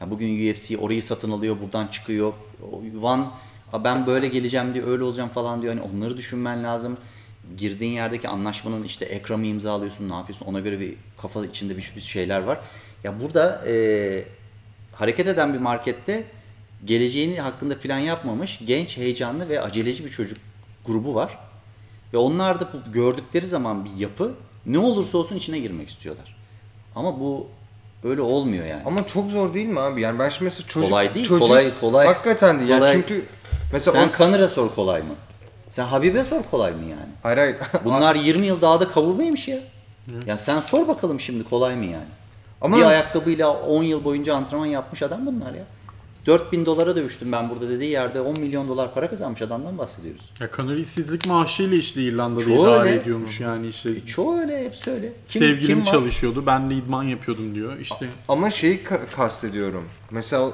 Ya bugün UFC orayı satın alıyor, buradan çıkıyor. O Van "Aa, ben böyle geleceğim diyor, öyle olacağım falan diyor. Hani onları düşünmen lazım. Girdiğin yerdeki anlaşmanın işte ekramı imzalıyorsun, ne yapıyorsun? Ona göre bir kafa içinde bir sürü şeyler var. Ya burada e, hareket eden bir markette geleceğini hakkında plan yapmamış genç, heyecanlı ve aceleci bir çocuk grubu var. Ve onlar da bu gördükleri zaman bir yapı ne olursa olsun içine girmek istiyorlar. Ama bu öyle olmuyor yani. Ama çok zor değil mi abi? Yani ben şimdi mesela çocuk... Kolay değil, çocuk, kolay- kolay. Hakikaten değil. Yani Kolay. çünkü mesela Sen o... Kanır'a sor kolay mı? Sen Habib'e sor kolay mı yani? Hayır hayır. Bunlar 20 yıl dağda kavurmaymış ya. Ya sen sor bakalım şimdi kolay mı yani? Ama- Bir ayakkabıyla 10 yıl boyunca antrenman yapmış adam bunlar ya. 4000 dolara dövüştüm ben burada dediği yerde 10 milyon dolar para kazanmış adamdan bahsediyoruz. Ya Kanır işsizlik maaşıyla işte İrlanda'da Çoğu idare öyle. ediyormuş yani işte. E, çoğu öyle hepsi öyle. Kim, Sevgilim kim var? çalışıyordu, ben de idman yapıyordum diyor. İşte Ama şeyi ka- kastediyorum. Mesela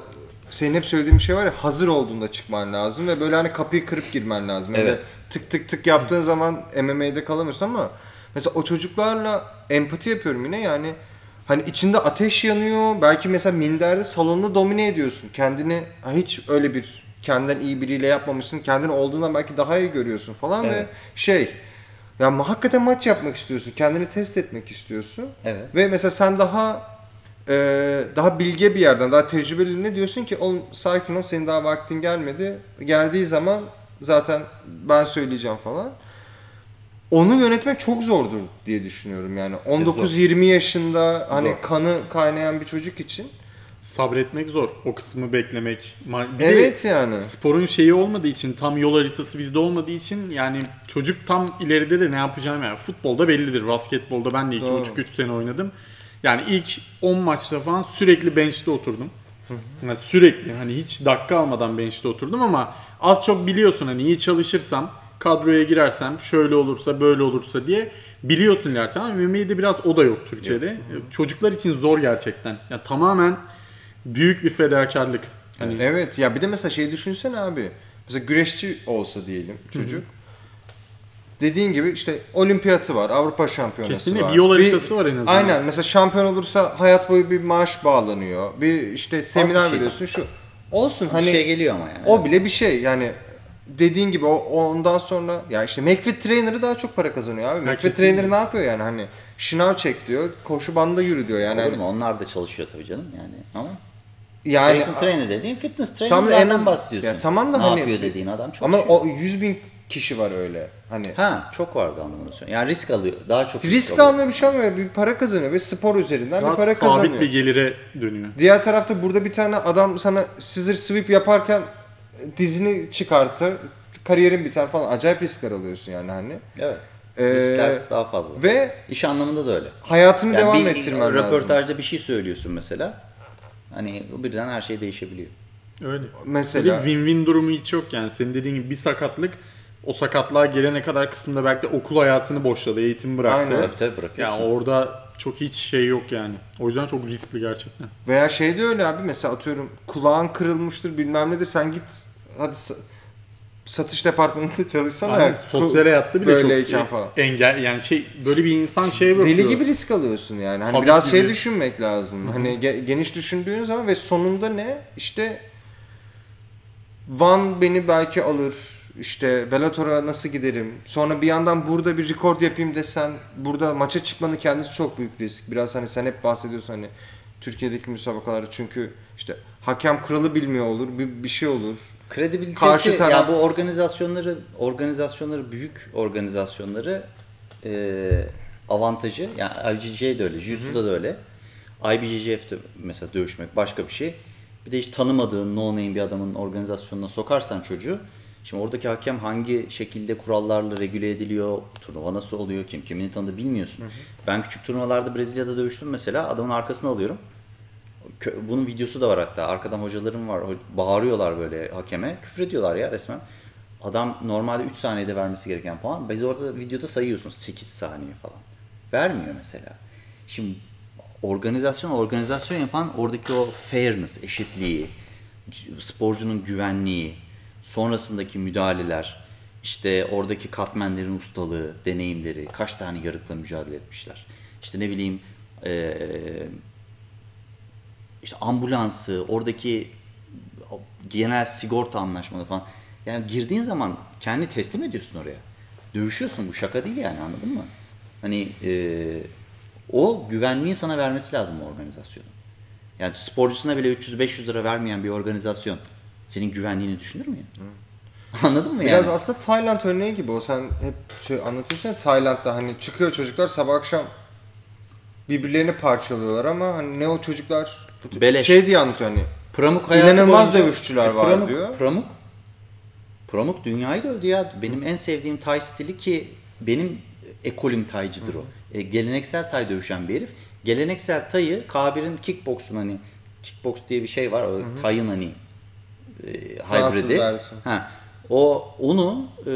senin hep söylediğin bir şey var ya hazır olduğunda çıkman lazım ve böyle hani kapıyı kırıp girmen lazım. Yani Evet. tık tık tık yaptığın zaman MMA'de kalamıyorsun ama mesela o çocuklarla empati yapıyorum yine yani hani içinde ateş yanıyor. Belki mesela minderde salonu domine ediyorsun. Kendini hiç öyle bir kendinden iyi biriyle yapmamışsın. Kendini olduğundan belki daha iyi görüyorsun falan ve Evet. şey ya hakikaten maç yapmak istiyorsun. Kendini test etmek istiyorsun. Evet. Ve mesela sen daha e, daha bilge bir yerden, daha tecrübeli ne diyorsun ki oğlum sakin ol senin daha vaktin gelmedi. Geldiği zaman zaten ben söyleyeceğim falan. Onu yönetmek çok zordur diye düşünüyorum yani. 19-20 yaşında hani Zor. kanı kaynayan bir çocuk için. sabretmek zor. O kısmı beklemek. Ma- bir de Evet yani. sporun şeyi olmadığı için, tam yol haritası bizde olmadığı için yani çocuk tam ileride de ne yapacağını yani futbolda bellidir. Basketbolda ben de Doğru. 2,5-3 sene oynadım. Yani ilk 10 maçta falan sürekli bench'te oturdum. Yani sürekli hani hiç dakika almadan bench'te oturdum ama az çok biliyorsun hani iyi çalışırsam kadroya girersem şöyle olursa böyle olursa diye biliyorsun ilersen ama MMA'de biraz o da yok Türkiye'de. Çocuklar için zor gerçekten. Ya tamamen büyük bir fedakarlık. Hani Evet ya bir de mesela şey düşünsene abi. Mesela güreşçi olsa diyelim çocuk. Dediğin gibi işte olimpiyatı var, Avrupa şampiyonası Kesinlikle, var. bir yol haritası var en azından. Aynen mesela şampiyon olursa hayat boyu bir maaş bağlanıyor. Bir işte seminer şey. veriyorsun şu. Olsun Bir hani şey geliyor ama yani. o bile bir şey yani dediğin gibi o, ondan sonra ya işte McFit Trainer'ı daha çok para kazanıyor abi. McFit. Trainer ne yapıyor yani hani şınav çek diyor, koşu bandında yürü diyor yani. Olur Hani- mu? Onlar da çalışıyor tabii canım yani. Ama yani American trainer dediğin fitness Tamam, trainer'dan en- bahsediyorsun. Ya tamam da ne hani- yapıyor dediğin adam çok ama şey. o 100 bin kişi var öyle. Hani Ha çok vardı anlamında söylüyorum. Yani risk alıyor. Daha çok risk alıyor. almıyor bir şey almıyor. Bir para kazanıyor ve spor üzerinden daha bir para sabit kazanıyor. bir gelire dönüyor. Diğer tarafta burada bir tane adam sana scissor sweep yaparken dizini çıkartır. Kariyerin biter falan. Acayip riskler alıyorsun yani hani. Evet. Ee, Riskler daha fazla. Ve İş anlamında da öyle. hayatını Yani devam bir ettirmen lazım. röportajda bir şey söylüyorsun mesela. Hani birden her şey değişebiliyor. Öyle. Mesela Böyle win-win durumu hiç yok yani. Senin dediğin gibi bir sakatlık o sakatlığa gelene kadar kısmında belki de okul hayatını boşladı, eğitimi bıraktı. Aynen. Tabii tabii bırakıyorsun. Yani orada çok hiç şey yok yani. O yüzden çok riskli gerçekten. veya şey de öyle abi mesela atıyorum kulağın kırılmıştır bilmem nedir sen git hadi sa- satış departmanında çalışsana. Aynen. Sosyal hayatta bile böyleyken çok falan. engel yani şey böyle bir insan şeye bakıyor. Deli gibi risk alıyorsun yani. Hani Tabii biraz şey gibi. düşünmek lazım. Hani ge- geniş düşündüğün zaman ve sonunda ne? İşte Van beni belki alır. İşte Bellator'a nasıl giderim? Sonra bir yandan burada bir rekord yapayım desen burada maça çıkmanın kendisi çok büyük risk. Biraz hani sen hep bahsediyorsun hani Türkiye'deki müsabakalarda çünkü işte hakem kuralı bilmiyor olur, bir, bir şey olur. Kredibilitesi Karşı ya taraf- bu organizasyonları organizasyonları büyük organizasyonları e, avantajı yani IBJJ de öyle, Jiu-Jitsu'da da öyle. IBJJF'de mesela dövüşmek başka bir şey. Bir de hiç tanımadığın no name bir adamın organizasyonuna sokarsan çocuğu Şimdi oradaki hakem hangi şekilde kurallarla regüle ediliyor, turnuva nasıl oluyor, kim kimini tanıdı bilmiyorsun. Ben küçük turnuvalarda Brezilya'da dövüştüm mesela adamın arkasına alıyorum. Bunun videosu da var hatta. Arkadan hocalarım var. Bağırıyorlar böyle hakeme. Küfür ediyorlar ya resmen. Adam normalde 3 saniyede vermesi gereken puan. Biz orada videoda sayıyorsun 8 saniye falan. Vermiyor mesela. Şimdi organizasyon organizasyon yapan oradaki o fairness, eşitliği, sporcunun güvenliği, sonrasındaki müdahaleler, işte oradaki katmenlerin ustalığı, deneyimleri, kaç tane yarıkla mücadele etmişler. İşte ne bileyim eee işte ambulansı, oradaki genel sigorta anlaşmaları falan. Yani girdiğin zaman kendi teslim ediyorsun oraya. Dövüşüyorsun bu şaka değil yani anladın mı? Hani e, o güvenliği sana vermesi lazım o organizasyonun. Yani sporcusuna bile 300-500 lira vermeyen bir organizasyon senin güvenliğini düşünür mü ya? Anladın mı Biraz yani? aslında Tayland örneği gibi o. Sen hep şey anlatıyorsun ya Tayland'da hani çıkıyor çocuklar sabah akşam birbirlerini parçalıyorlar ama hani ne o çocuklar Beleş. şey diye anlatıyor hani Pramuk hayatı İnanılmaz boyunca- dövüşçüler var Pramuk, diyor. Pramuk, Pramuk dünyayı dövdü ya. Benim en sevdiğim tay stili ki benim ekolüm taycıdır o. E, geleneksel tay dövüşen bir herif. Geleneksel tayı Kabir'in kickboksun hani kickbox diye bir şey var. O tayın hani e, hibridi. Ha, o onu e,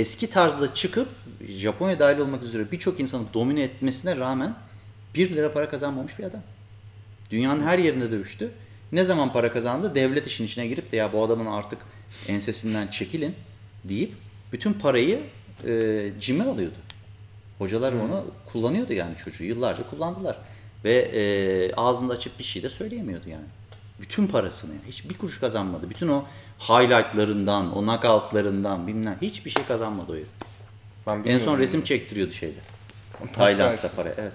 eski tarzda çıkıp Japonya dahil olmak üzere birçok insanı domine etmesine rağmen 1 lira para kazanmamış bir adam. Dünyanın her yerinde dövüştü. Ne zaman para kazandı? Devlet işin içine girip de ya bu adamın artık ensesinden çekilin deyip bütün parayı e, cime alıyordu. Hocalar onu kullanıyordu yani çocuğu. Yıllarca kullandılar. Ve e, ağzında açıp bir şey de söyleyemiyordu yani. Bütün parasını. Hiç bir kuruş kazanmadı. Bütün o highlightlarından, o knockoutlarından bilmem hiçbir şey kazanmadı o herif. ben En son resim çektiriyordu şeyde. Tayland'da para. Evet.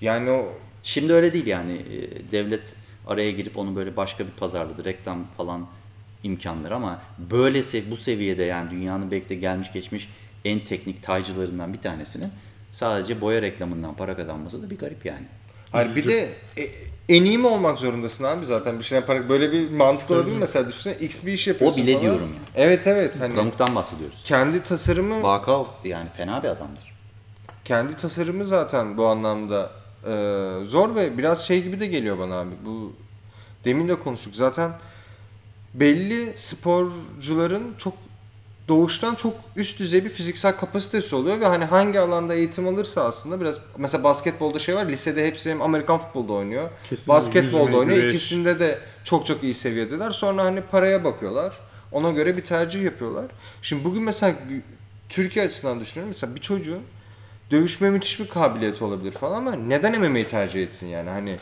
Yani o Şimdi öyle değil yani Ee, devlet araya girip onu böyle başka bir pazarladı reklam falan imkanları ama böyle se- bu seviyede yani dünyanın belki de gelmiş geçmiş en teknik taycılarından bir tanesinin sadece boya reklamından para kazanması da bir garip yani. Hayır bir de e, en iyi mi olmak zorundasın abi zaten bir şeyden para böyle bir mantık olabilir mesela düşünsene X bir iş yapıyorsun O bile falan. diyorum yani. Evet evet hani Pramuk'tan bahsediyoruz. kendi tasarımı Vaka yani fena bir adamdır. kendi tasarımı zaten bu anlamda e, zor ve biraz şey gibi de geliyor bana abi. Bu demin de konuştuk. Zaten belli sporcuların çok doğuştan çok üst düzey bir fiziksel kapasitesi oluyor ve hani hangi alanda eğitim alırsa aslında biraz mesela basketbolda şey var lisede hepsi hem Amerikan futbolda oynuyor. Kesinlikle. Basketbolda Yüzme, oynuyor. güreş. İkisinde de çok çok iyi seviyedeler. Sonra hani paraya bakıyorlar. Ona göre bir tercih yapıyorlar. Şimdi bugün mesela Türkiye açısından düşünüyorum. Mesela bir çocuğun dövüşme müthiş bir kabiliyeti olabilir falan ama neden MMA'yi tercih etsin yani? Hani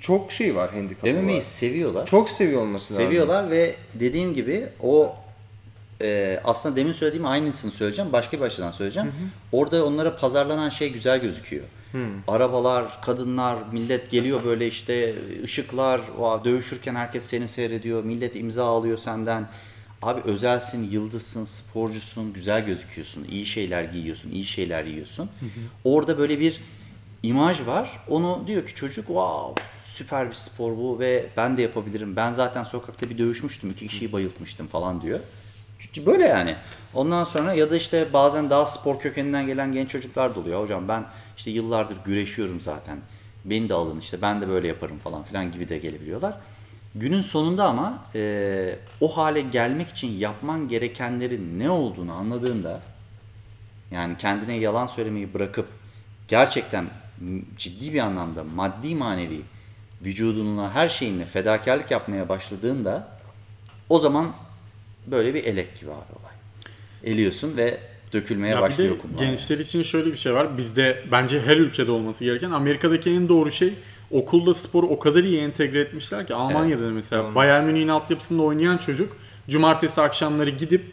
çok şey var handikapı MMA'yi var. seviyorlar. Çok seviyor olması lazım. Seviyorlar ve dediğim gibi o e, aslında demin söylediğim aynısını söyleyeceğim. Başka bir açıdan söyleyeceğim. Orada onlara pazarlanan şey güzel gözüküyor. Arabalar, kadınlar, millet geliyor böyle işte ışıklar, dövüşürken herkes seni seyrediyor. Millet imza alıyor senden. Abi özelsin, yıldızsın, sporcusun, güzel gözüküyorsun, iyi şeyler giyiyorsun, iyi şeyler yiyorsun. Orada böyle bir imaj var. Onu diyor ki çocuk wow süper bir spor bu ve ben de yapabilirim. Ben zaten sokakta bir dövüşmüştüm. iki kişiyi bayıltmıştım falan diyor. Böyle yani. Ondan sonra ya da işte bazen daha spor kökeninden gelen genç çocuklar da oluyor. Hocam ben işte yıllardır güreşiyorum zaten. Beni de alın işte ben de böyle yaparım falan filan gibi de gelebiliyorlar. Günün sonunda ama e, o hale gelmek için yapman gerekenlerin ne olduğunu anladığında yani kendine yalan söylemeyi bırakıp gerçekten ciddi bir anlamda maddi manevi vücudunla her şeyinle fedakarlık yapmaya başladığında o zaman böyle bir elek gibi abi olay. Eliyorsun ve dökülmeye Ya başlıyor kumlar. gençler için şöyle bir şey var. Bizde bence her ülkede olması gereken Amerika'daki en doğru şey okulda sporu o kadar iyi entegre etmişler ki Almanya'da da mesela Bayern Münih'in altyapısında oynayan çocuk cumartesi akşamları gidip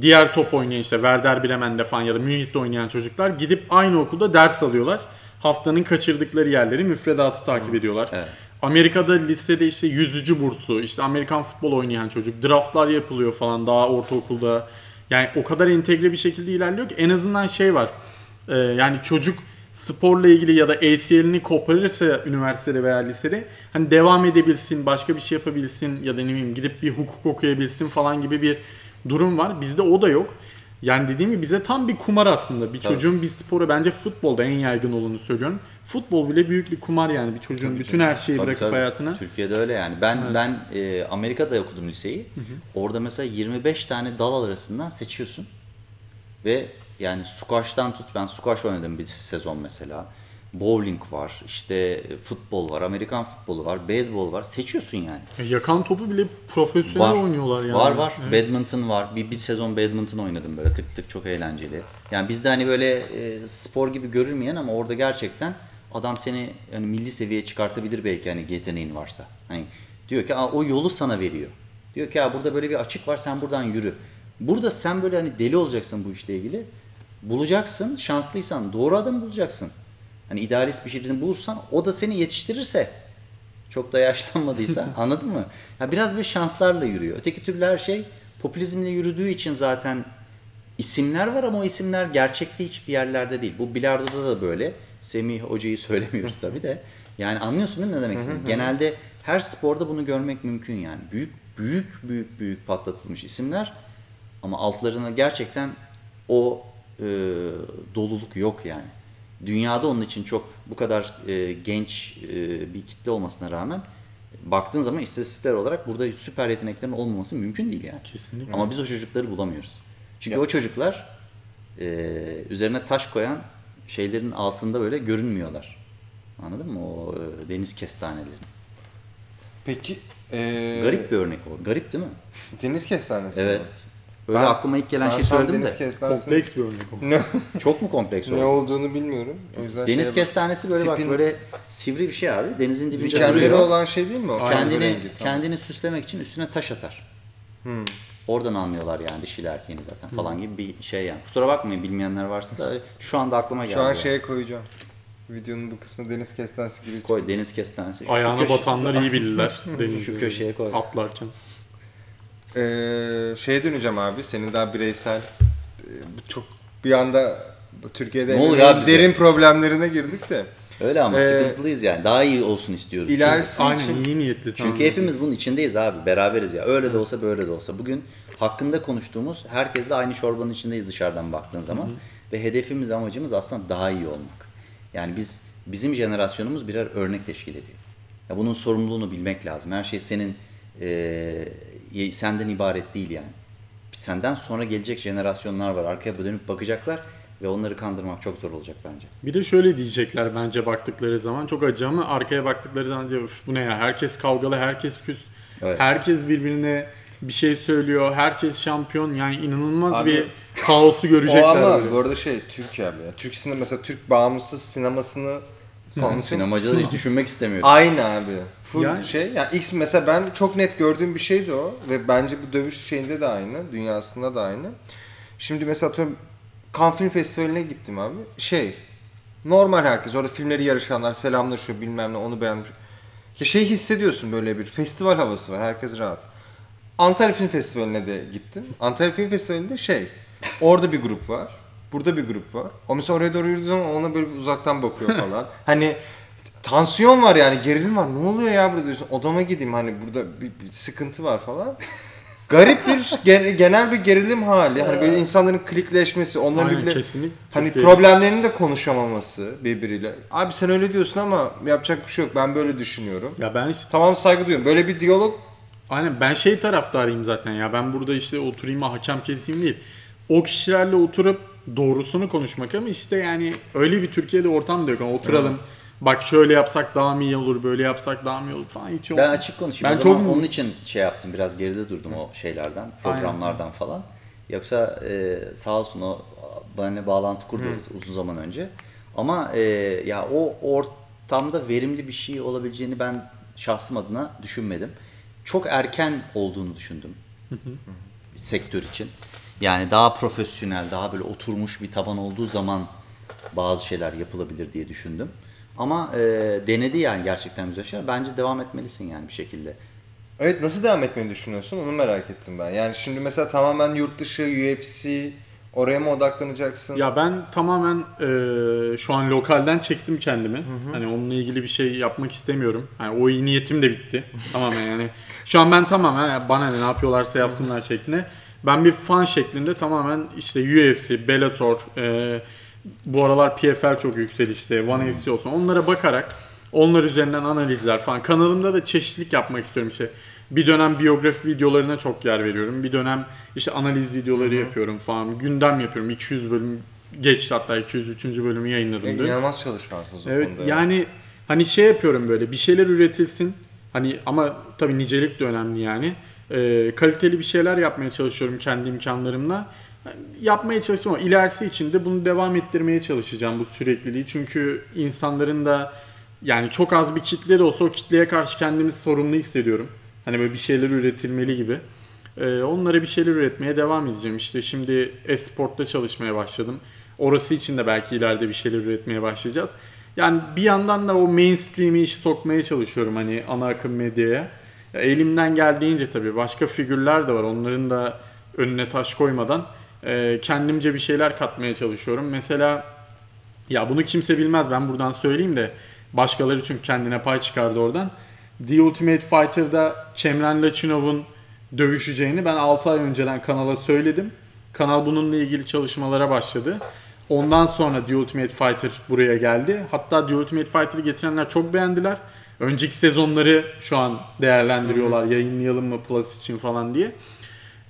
diğer top oynayan işte Werder Bremen'de falan ya da Münih'te oynayan çocuklar gidip aynı okulda ders alıyorlar. Haftanın kaçırdıkları yerleri müfredatı takip ediyorlar. Evet. Amerika'da listede işte yüzücü bursu, işte Amerikan futbol oynayan çocuk, draftlar yapılıyor falan daha ortaokulda. Yani o kadar entegre bir şekilde ilerliyor ki en azından şey var. Ee, yani çocuk sporla ilgili ya da ACL'ini koparırsa üniversitede veya lisede hani devam edebilsin, başka bir şey yapabilsin ya da ne bileyim gidip bir hukuk okuyabilsin falan gibi bir durum var. Bizde o da yok. Yani dediğim gibi bize tam bir kumar aslında. Bir Tabii. çocuğun bir sporu bence futbolda en yaygın olanı söylüyorum. Futbol bile büyük bir kumar yani bir çocuğun bütün her şeyi Tabii, bırakıp tabii. hayatına. Türkiye'de öyle yani. Ben ben e, Amerika'da okudum liseyi. Orada mesela 25 tane dal arasından seçiyorsun. Ve yani squash'tan tut ben squash oynadım bir sezon mesela. Bowling var, işte futbol var, Amerikan futbolu var, beyzbol var. Seçiyorsun yani. Ya Yakan topu bile profesyonel oynuyorlar yani. Var var. Badminton var. Bir, bir sezon badminton oynadım böyle tık tık çok eğlenceli. Yani bizde hani böyle e, spor gibi görülmeyen ama orada gerçekten adam seni hani milli seviyeye çıkartabilir belki hani yeteneğin varsa. Hani diyor ki o yolu sana veriyor. Diyor ki ya burada böyle bir açık var sen buradan yürü. Burada sen böyle hani deli olacaksın bu işle ilgili. Bulacaksın. Şanslıysan doğru adam bulacaksın. Hani idealist bir şeyini bulursan o da seni yetiştirirse çok da yaşlanmadıysa anladın mı? Ya biraz bir şanslarla yürüyor. Öteki türlü her şey popülizmle yürüdüğü için zaten isimler var ama o isimler gerçekte hiçbir yerlerde değil. Bu bilardoda da böyle. Semih Hoca'yı söylemiyoruz tabii de. Yani anlıyorsun değil mi ne demek istediğimi? Genelde her sporda bunu görmek mümkün yani. Büyük büyük büyük büyük patlatılmış isimler ama altlarına gerçekten o e, doluluk yok yani. Dünyada onun için çok bu kadar e, genç e, bir kitle olmasına rağmen baktığın zaman istatistikler olarak burada süper yeteneklerin olmaması mümkün değil yani. Kesinlikle. Ama biz o çocukları bulamıyoruz. Çünkü o çocuklar e, üzerine taş koyan şeylerin altında böyle görünmüyorlar. Anladın mı? O e, deniz kestaneleri. Peki ee, Garip bir örnek o. Garip değil mi? deniz kestanesi. Evet. mi? Öyle Ben- aklıma ilk gelen şey söyledim deniz de. kestanesi Kompleks bir örnek ne, Çok mu kompleks ne oldu? olduğunu bilmiyorum. O yüzden Deniz bak- kestanesi böyle bak Tipin- böyle sivri bir şey abi. Denizin dibinde dikenleri olan şey değil mi o? Kendini rengi, tamam. kendini süslemek için üstüne taş atar. Hmm. Oradan anlıyorlar yani dişiyle erkeğini zaten falan gibi bir şey yani. Kusura bakmayın bilmeyenler varsa da şu anda aklıma geldi. Şu an yani. şeye koyacağım. Videonun bu kısmı deniz kestanesi gibi. koy deniz kestanesi. Şu Ayağına batanlar iyi bilirler. denizde. Şu köşeye koy. Atlarken. Ee, şeye döneceğim abi. Senin daha bireysel e, bu çok bir anda Türkiye'de Ne oluyor abi bize? derin problemlerine girdik de. Öyle ama Ee, sıkıntılıyız yani. Daha iyi olsun istiyoruz. İlerisi Aynen için iyi niyetli. Çünkü, çünkü hepimiz bunun içindeyiz abi. Beraberiz ya. Öyle de olsa böyle de olsa. Bugün hakkında konuştuğumuz herkesle aynı çorbanın içindeyiz dışarıdan baktığın zaman. Ve hedefimiz, amacımız aslında daha iyi olmak. Yani biz bizim jenerasyonumuz birer örnek teşkil ediyor. Ya bunun sorumluluğunu bilmek lazım. Her şey senin eee, senden ibaret değil yani. Senden sonra gelecek jenerasyonlar var. Arkaya dönüp bakacaklar ve onları kandırmak çok zor olacak bence. Bir de şöyle diyecekler bence baktıkları zaman çok acı ama arkaya baktıkları zaman diyor "Üf, bu ne ya herkes kavgalı herkes küs Evet. herkes birbirine bir şey söylüyor herkes şampiyon yani inanılmaz Abi, bir kaosu o görecekler ama böyle. bu arada şey Türkiye abi ya. Türk sinema mesela Türk bağımsız sinemasını Ben tanıtım- sinemacıda hiç düşünmek istemiyorum. Aynı abi. Full Yani- şey. Yani X mesela ben çok net gördüğüm bir şeydi o ve bence bu dövüş şeyinde de aynı, dünyasında da aynı. Şimdi mesela atıyorum Cannes Film Festivali'ne gittim abi. Şey, normal herkes orada filmleri yarışanlar selamlaşıyor bilmem ne onu beğenmiş. Ya şey hissediyorsun böyle bir festival havası var. Herkes rahat. Antalya Film Festivali'ne de gittim. Antalya Film Festivali'nde şey, orada bir grup var. Burada bir grup var. O mesela oraya doğru yürüdüğü zaman ona böyle bir uzaktan bakıyor falan. hani tansiyon var yani gerilim var. Ne oluyor ya burada diyorsun. Odama gideyim hani burada bir, bir sıkıntı var falan. garip bir ge- genel bir gerilim hali. Hani böyle insanların klikleşmesi, onların Aynen birbirine kesinlikle. hani problemlerini de konuşamaması birbiriyle. Abi sen öyle diyorsun ama yapacak bir şey yok. Ben böyle düşünüyorum. Ya ben işte Tamam saygı duyuyorum. Böyle bir diyalog Aynen ben şey taraftarıyım zaten ya. Ben burada işte oturayım hakem keseyim değil. O kişilerle oturup doğrusunu konuşmak ama işte yani öyle bir Türkiye'de ortam da yok. Yani oturalım. Bak şöyle yapsak daha mı iyi olur, böyle yapsak daha mı iyi olur falan hiç Ben olmuyor. açık konuşayım. Ben o zaman çok- onun için şey yaptım. Biraz geride durdum o şeylerden, programlardan falan. Yoksa e, sağ olsun o benimle bağlantı kurdu uzun zaman önce. Ama e, ya o ortamda verimli bir şey olabileceğini ben şahsım adına düşünmedim. Çok erken olduğunu düşündüm. sektör için. Yani daha profesyonel, daha böyle oturmuş bir taban olduğu zaman bazı şeyler yapılabilir diye düşündüm. Ama e, denedi yani gerçekten güzel şeyler. Bence devam etmelisin yani bir şekilde. Evet nasıl devam etmeyi düşünüyorsun onu merak ettim ben. Yani şimdi mesela tamamen yurt dışı UFC oraya mı odaklanacaksın? Ya ben tamamen e, şu an lokalden çektim kendimi. Hani onunla ilgili bir şey yapmak istemiyorum. Yani o iyi niyetim de bitti. tamamen yani. Şu an ben tamamen bana ne, ne yapıyorlarsa yapsınlar şeklinde. Ben bir fan şeklinde tamamen işte UFC, Bellator, e, bu aralar PFL çok yükselişte, One FC olsun onlara bakarak onlar üzerinden analizler falan. Kanalımda da çeşitlilik yapmak istiyorum işte. Bir dönem biyografi videolarına çok yer veriyorum. Bir dönem işte analiz videoları yapıyorum falan. Gündem yapıyorum. 200 bölüm geçti hatta 203. bölümü yayınladım E, inanılmaz çalışkansınız o Evet konuda. yani hani şey yapıyorum böyle bir şeyler üretilsin. Hani ama tabii nicelik de önemli yani. Ee, kaliteli bir şeyler yapmaya çalışıyorum kendi imkanlarımla. Yapmaya çalışıyorum ama ilerisi için de bunu devam ettirmeye çalışacağım bu sürekliliği. Çünkü insanların da yani çok az bir kitle de olsa o kitleye karşı kendimi sorumlu hissediyorum. Hani böyle bir şeyler üretilmeli gibi. Ee, onlara bir şeyler üretmeye devam edeceğim. İşte şimdi e-sportta çalışmaya başladım. Orası için de belki ileride bir şeyler üretmeye başlayacağız. Yani bir yandan da o mainstream'i iş sokmaya çalışıyorum hani ana akım medyaya. Ya elimden geldiğince tabii başka figürler de var. Onların da önüne taş koymadan e, kendimce bir şeyler katmaya çalışıyorum. Mesela ya bunu kimse bilmez ben buradan söyleyeyim de başkaları çünkü kendine pay çıkardı oradan. The Ultimate Fighter'da Çemren Laçinov'un dövüşeceğini ben 6 ay önceden kanala söyledim. Kanal bununla ilgili çalışmalara başladı. Ondan sonra The Ultimate Fighter buraya geldi. Hatta The Ultimate Fighter'ı getirenler çok beğendiler. Önceki sezonları şu an değerlendiriyorlar. Yayınlayalım mı Plus için falan diye.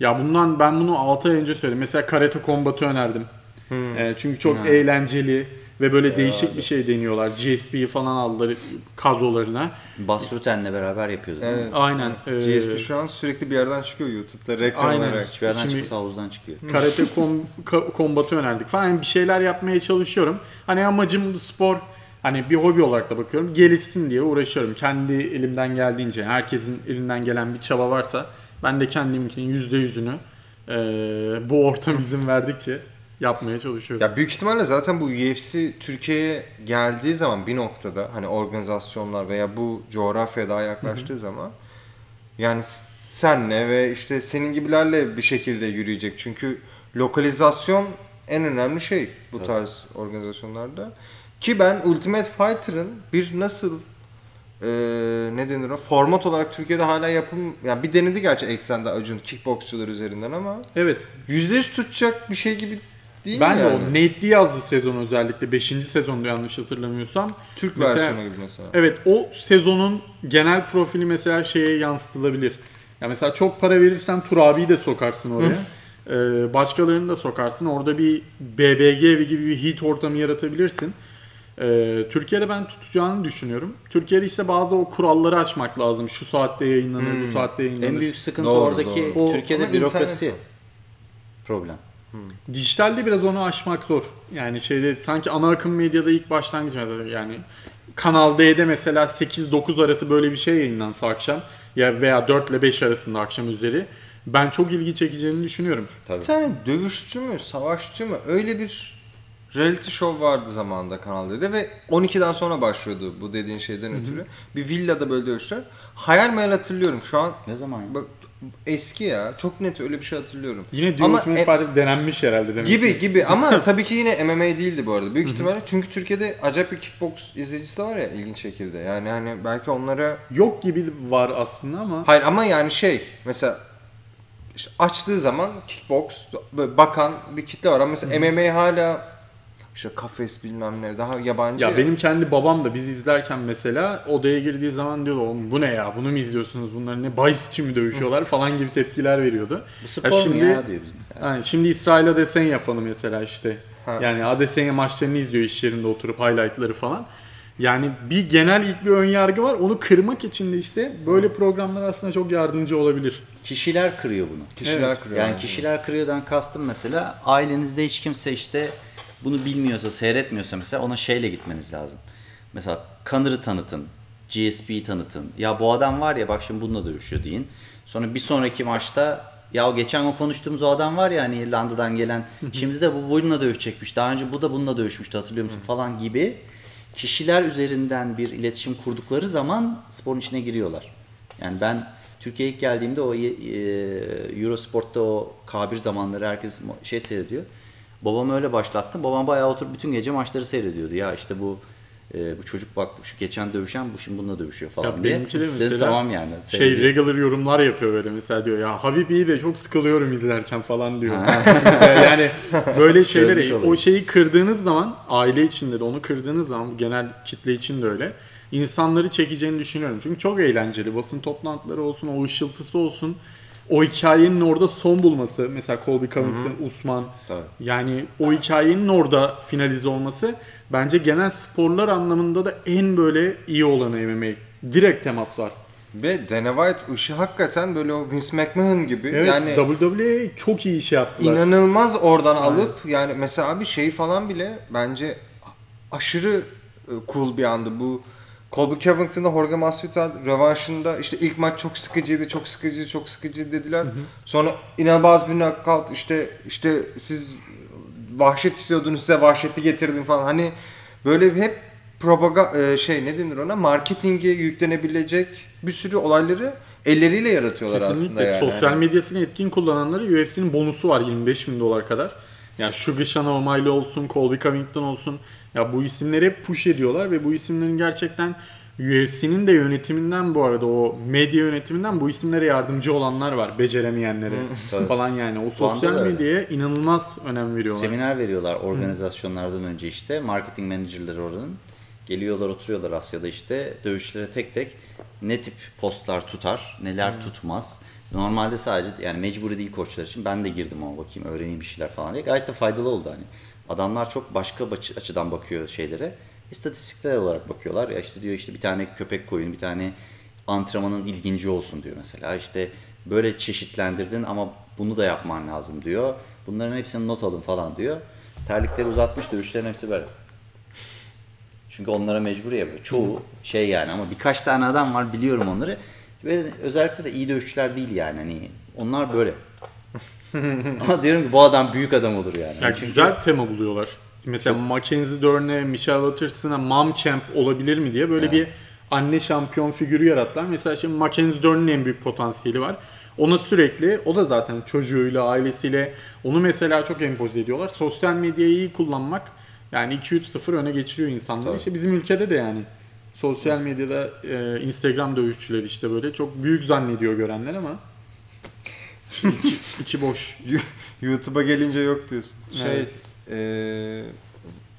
Ya bundan ben bunu 6 ay önce söyledim. Mesela Karate Combat'ı önerdim. Ee, çünkü çok eğlenceli ve böyle değişik bir şey deniyorlar. GSP'yi falan aldılar kadrolarına. Basruten'le beraber yapıyordu. Evet. Aynen. ee, GSP şu an sürekli bir yerden çıkıyor YouTube'da reklam Aynen. olarak. Hiçbir yerden Şimdi- çıkmasa havuzdan çıkıyor. Karate kom, ka- kombatı önerdik falan. Yani bir şeyler yapmaya çalışıyorum. Hani amacım spor hani bir hobi olarak da bakıyorum. Gelişsin diye uğraşıyorum. Kendi elimden geldiğince. Herkesin elinden gelen bir çaba varsa ben de kendiminkinin yüzde yüzünü eee, bu ortam izin verdikçe yapmaya çalışıyorum. Ya büyük ihtimalle zaten bu UFC Türkiye'ye geldiği zaman bir noktada hani organizasyonlar veya bu coğrafyaya daha yaklaştığı zaman yani senle ve işte senin gibilerle bir şekilde yürüyecek. Çünkü lokalizasyon en önemli şey bu tarz organizasyonlarda. Ki ben Ultimate Fighter'ın bir nasıl eee ne denir o format olarak Türkiye'de hala yapım yani bir denedi gerçi eksende Acun kickboksçular üzerinden ama Evet. %100 tutacak bir şey gibi değil Ben mi de yani? o Nate Diaz'lı sezon özellikle 5. sezonda yanlış hatırlamıyorsam. Türk Mesela- versiyonu gibi mesela. Evet o sezonun genel profili mesela şeye yansıtılabilir. Ya mesela çok para verirsen Turabi'yi de sokarsın oraya. Ee, başkalarını da sokarsın. Orada bir BBG evi gibi bir hit ortamı yaratabilirsin. Ee, Türkiye'de ben tutacağını düşünüyorum. Türkiye'de işte bazı o kuralları açmak lazım. Şu saatte yayınlanır, bu saatte yayınlanır. En büyük sıkıntı Doğru, oradaki doğru. O- Türkiye'de ama bürokrasi internet problem. Dijitalde biraz onu aşmak zor. Yani şeyde sanki ana akım medyada ilk başlangıç mesela yani Kanal D'de mesela 8-9 arası böyle bir şey yayınlansa akşam ya veya 4 ile 5 arasında akşam üzeri ben çok ilgi çekeceğini düşünüyorum. Tabii. Bir tane dövüşçü mü, savaşçı mı öyle bir reality show vardı zamanında Kanal D'de ve 12'den sonra başlıyordu bu dediğin şeyden ötürü. Bir villada böyle dövüşler. Hayal meyal hatırlıyorum şu an. Ne zaman ya? Bak eski ya. Çok net öyle bir şey hatırlıyorum. Yine Ama Ultimate Fighter denenmiş herhalde demek Gibi ki. gibi ama tabii ki yine MMA değildi bu arada. Büyük ihtimalle çünkü Türkiye'de acayip bir kickbox izleyicisi de var ya ilginç şekilde. Yani hani belki onlara Yok gibi var aslında ama Hayır ama yani şey mesela işte açtığı zaman kickbox böyle bakan bir kitle var ama mesela MMA hala işte kafes bilmem ne daha yabancı. Ya benim kendi babam da biz izlerken mesela odaya girdiği zaman diyordu oğlum bu ne ya bunu mu izliyorsunuz bunlar ne bahis için mi dövüşüyorlar falan gibi tepkiler veriyordu. Bu spor Ya mu ya diyor bizim. Yani şimdi İsrail Adesanya fanı mesela işte. Ha. Yani Adesanya maçlarını izliyor iş yerinde oturup highlightları falan. Yani bir genel ilk bir ön yargı var. Onu kırmak için de işte böyle programlar aslında çok yardımcı olabilir. Kişiler kırıyor bunu. kişiler Evet. kırıyor. Yani kişiler kırıyordan kastım mesela ailenizde hiç kimse işte bunu bilmiyorsa, seyretmiyorsa mesela ona şeyle gitmeniz lazım. Mesela Connor'ı tanıtın, GSP'yi tanıtın. Ya bu adam var ya bak şimdi bununla dövüşüyor deyin. Sonra bir sonraki maçta ya o geçen o konuştuğumuz o adam var ya hani İrlanda'dan gelen şimdi de bu bununla dövüşecekmiş. Daha önce bu da bununla dövüşmüştü hatırlıyor musun falan gibi kişiler üzerinden bir iletişim kurdukları zaman sporun içine giriyorlar. Yani ben Türkiye'ye ilk geldiğimde o e, Eurosport'ta o K1 zamanları herkes şey seyrediyor. Babam öyle başlattım. Babam bayağı oturup bütün gece maçları seyrediyordu. Ya işte bu e, bu çocuk bak şu geçen dövüşen bu şimdi bununla dövüşüyor falan Ya diye. benimki de mesela tamam yani. Şey regular yorumlar yapıyor böyle mesela diyor ya Habibi'yi de çok sıkılıyorum izlerken falan diyor. yani böyle şeyleri o şeyi kırdığınız zaman aile içinde de onu kırdığınız zaman genel kitle için de öyle. insanları çekeceğini düşünüyorum. Çünkü çok eğlenceli. Basın toplantıları olsun, o ışıltısı olsun. O hikayenin orada son bulması. Mesela Colby Covington, Usman. Tabii. Yani o hikayenin orada finalize olması bence genel sporlar anlamında da en böyle iyi olanı MMA. Direkt temas var. Ve Dana White işi hakikaten böyle o Vince McMahon gibi Evet, yani WWE çok iyi iş yaptılar. inanılmaz oradan alıp yani mesela abi şey falan bile bence aşırı e, cool bir andı bu Colby Covington'da Jorge Masvidal rövanşında işte ilk maç çok sıkıcıydı, çok sıkıcı, çok sıkıcı dediler. Sonra inanılmaz bir knockout işte işte siz vahşet istiyordunuz size vahşeti getirdim falan. Hani böyle hep propaga şey ne denir ona marketinge yüklenebilecek bir sürü olayları elleriyle yaratıyorlar aslında Kesinlikle. yani. Sosyal medyasını etkin kullananlara UFC'nin bonusu var 25 bin dolar kadar. Yani Sugar O'Malley olsun, Colby Covington olsun. Ya bu isimleri hep push ediyorlar ve bu isimlerin gerçekten UFC'nin de yönetiminden bu arada o medya yönetiminden bu isimlere yardımcı olanlar var. Beceremeyenlere Tabii. falan yani. O sosyal medyaya inanılmaz önem veriyorlar. Seminer veriyorlar organizasyonlardan önce işte. Marketing menajerleri oranın. Geliyorlar oturuyorlar Asya'da işte. Dövüşlere tek tek ne tip postlar tutar, neler tutmaz. Normalde sadece yani mecburi değil koçlar için. Ben de girdim ama bakayım öğreneyim bir şeyler falan diye. Gayet de faydalı oldu hani. Adamlar çok başka baş- açıdan bakıyor şeylere. İstatistikler olarak bakıyorlar. Ya işte diyor işte bir tane köpek koyun, bir tane antrenmanın ilginci olsun diyor mesela. İşte böyle çeşitlendirdin ama bunu da yapman lazım diyor. Bunların hepsini not alın falan diyor. Terlikleri uzatmış dövüşlerin hepsi böyle. Çünkü onlara mecbur yapıyor. Çoğu şey yani ama birkaç tane adam var biliyorum onları. Ve özellikle de iyi dövüşçüler değil yani. Hani onlar böyle. ama diyorum ki bu adam büyük adam olur yani. Ya Çünkü- güzel tema buluyorlar. Mesela Mackenzie Dern'e, Michelle Waterson'a mom champ olabilir mi diye böyle bir anne şampiyon figürü yarattılar. Mesela şimdi Mackenzie Dern'in en büyük potansiyeli var. Ona sürekli, o da zaten çocuğuyla, ailesiyle onu mesela çok empoze ediyorlar. Sosyal medyayı iyi kullanmak yani 2-3-0 öne geçiriyor insanları. Tabii. İşte bizim ülkede de yani sosyal medyada e, Instagram dövüşçüleri işte böyle çok büyük zannediyor görenler ama içi, içi boş. YouTube'a gelince yok diyorsun. Şey, Evet. eee,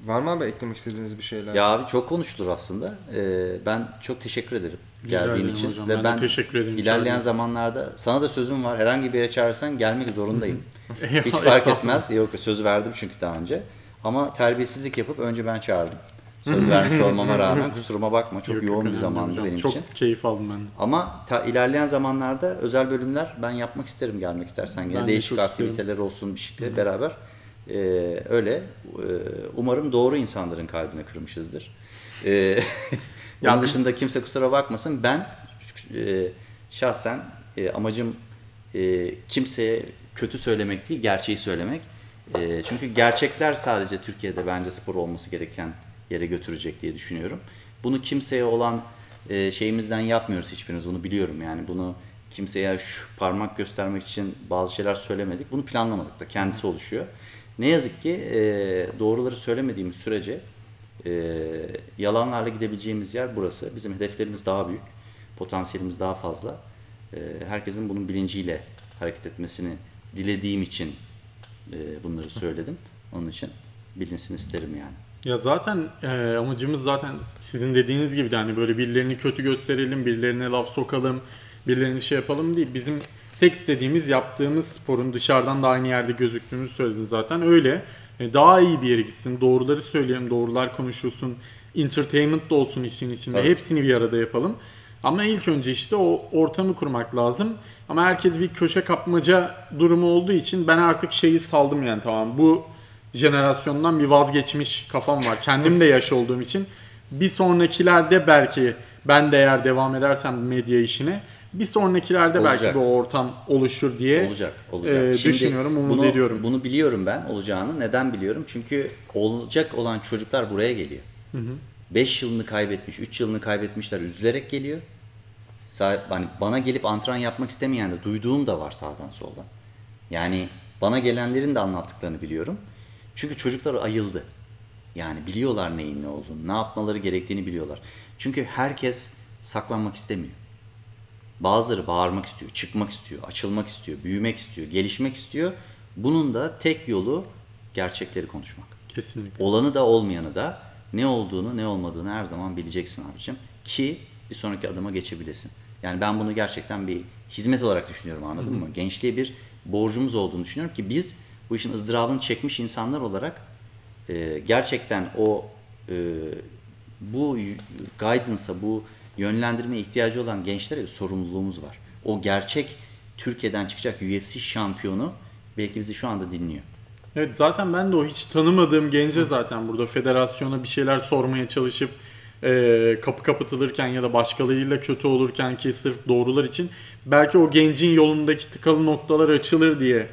var mı abi eklemek istediğiniz bir şeyler? Ya abi çok konuşulur aslında. Ee, ben çok teşekkür ederim geldiğin için. hocam. Ve Ben ben, teşekkür ederim ilerleyen için. zamanlarda sana da sözüm var. Herhangi bir yere çağırırsan gelmek zorundayım. Hiç fark etmez. Yok söz verdim çünkü daha önce. Ama terbiyesizlik yapıp önce ben çağırdım. Söz vermiş olmama rağmen kusuruma bakma. Çok Yok, yoğun yok, bir zamandı hocam. benim çok için. keyif aldım ben. de. Ama ta, ilerleyen zamanlarda özel bölümler ben yapmak isterim gelmek istersen. Gene de değişik çok aktiviteler olsun bir şekilde beraber. Ee, öyle. Ee, umarım doğru insanların kalbine kırmışızdır. Ee, Onun dışında kimse kusura bakmasın. Ben e, şahsen e, amacım e, kimseye kötü söylemek değil, gerçeği söylemek. E, çünkü gerçekler sadece Türkiye'de bence spor olması gereken yere götürecek diye düşünüyorum. Bunu kimseye olan e, şeyimizden yapmıyoruz hiçbirimiz. Bunu biliyorum yani. Bunu kimseye şu parmak göstermek için bazı şeyler söylemedik. Bunu planlamadık da kendisi oluşuyor. Ne yazık ki e, doğruları söylemediğimiz sürece e, yalanlarla gidebileceğimiz yer burası. Bizim hedeflerimiz daha büyük. Potansiyelimiz daha fazla. E, herkesin bunun bilinciyle hareket etmesini dilediğim için e, bunları söyledim. Onun için bilinsin isterim yani. Ya zaten e, amacımız zaten sizin dediğiniz gibi de hani böyle birilerini kötü gösterelim, birilerine laf sokalım, birilerini şey yapalım değil. Bizim tek istediğimiz yaptığımız sporun dışarıdan da aynı yerde gözüktüğümüzü söyledin zaten. Öyle e, daha iyi bir yere gitsin, doğruları söyleyelim, doğrular konuşulsun, entertainment da olsun işin içinde. Tabii. Hepsini bir arada yapalım. Ama ilk önce işte o ortamı kurmak lazım. Ama herkes bir köşe kapmaca durumu olduğu için ben artık şeyi saldım yani tamam bu jenerasyondan bir vazgeçmiş kafam var. Kendim de yaş olduğum için bir sonrakilerde belki ben de eğer devam edersem medya işine bir sonrakilerde Olacak. belki bu ortam oluşur diye Olacak, olacak. e, Şimdi düşünüyorum, umut bunu, ediyorum. Bunu biliyorum ben olacağını. Neden biliyorum? Çünkü olacak olan çocuklar buraya geliyor. 5 yılını kaybetmiş, 3 yılını kaybetmişler üzülerek geliyor. Hani bana gelip antrenman yapmak istemeyen de duyduğum da var sağdan soldan. Yani bana gelenlerin de anlattıklarını biliyorum. Çünkü çocuklar ayıldı. Yani biliyorlar neyin ne olduğunu, ne yapmaları gerektiğini biliyorlar. Çünkü herkes saklanmak istemiyor. Bazıları bağırmak istiyor, çıkmak istiyor, açılmak istiyor, büyümek istiyor, gelişmek istiyor. Bunun da tek yolu gerçekleri konuşmak. Kesinlikle. Olanı da olmayanı da ne olduğunu ne olmadığını her zaman bileceksin abicim. Ki bir sonraki adıma geçebilesin. Yani ben bunu gerçekten bir hizmet olarak düşünüyorum anladın mı? Gençliğe bir borcumuz olduğunu düşünüyorum ki biz bu işin ızdırabını çekmiş insanlar olarak e, gerçekten o e, bu guidance'a, bu yönlendirmeye ihtiyacı olan gençlere sorumluluğumuz var. O gerçek Türkiye'den çıkacak UFC şampiyonu belki bizi şu anda dinliyor. Evet zaten ben de o hiç tanımadığım gence zaten burada federasyona bir şeyler sormaya çalışıp e, kapı kapatılırken ya da başkalarıyla kötü olurken ki sırf doğrular için belki o gencin yolundaki tıkalı noktalar açılır diye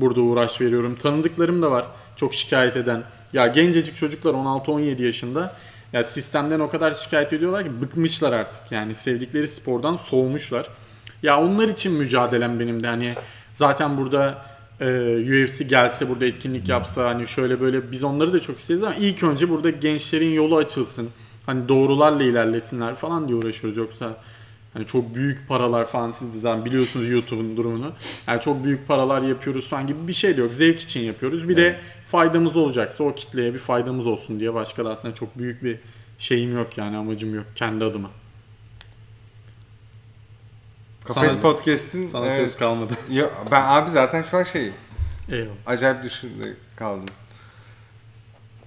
burada uğraş veriyorum. Tanıdıklarım da var çok şikayet eden. Ya gencecik çocuklar 16-17 yaşında ya sistemden o kadar şikayet ediyorlar ki bıkmışlar artık. Yani sevdikleri spordan soğumuşlar. Ya onlar için mücadelem benim de hani zaten burada e, UFC gelse burada etkinlik yapsa hani şöyle böyle biz onları da çok isteriz ama ilk önce burada gençlerin yolu açılsın. Hani doğrularla ilerlesinler falan diye uğraşıyoruz yoksa hani çok büyük paralar falan siz zaten biliyorsunuz YouTube'un durumunu. Yani çok büyük paralar yapıyoruz falan gibi bir şey de yok. Zevk için yapıyoruz. Bir de faydamız olacaksa o kitleye bir faydamız olsun diye başka da aslında çok büyük bir şeyim yok yani amacım yok kendi adıma. Kafes Sana- Podcast'in Sana evet. söz kalmadı. Ya, ben abi zaten şu an şey Eyvallah. acayip düşünde kaldım.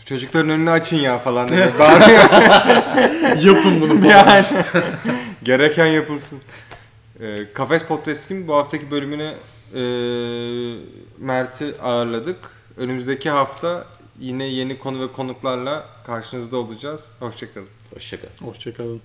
Çocukların önünü açın ya falan diye bağırıyor. Yapın bunu falan. yani Gereken yapılsın. E, Kafes Podcast'in bu haftaki bölümüne e, Mert'i ağırladık. Önümüzdeki hafta yine yeni konu ve konuklarla karşınızda olacağız. Hoşçakalın. Hoşçakalın. Hoşçakalın.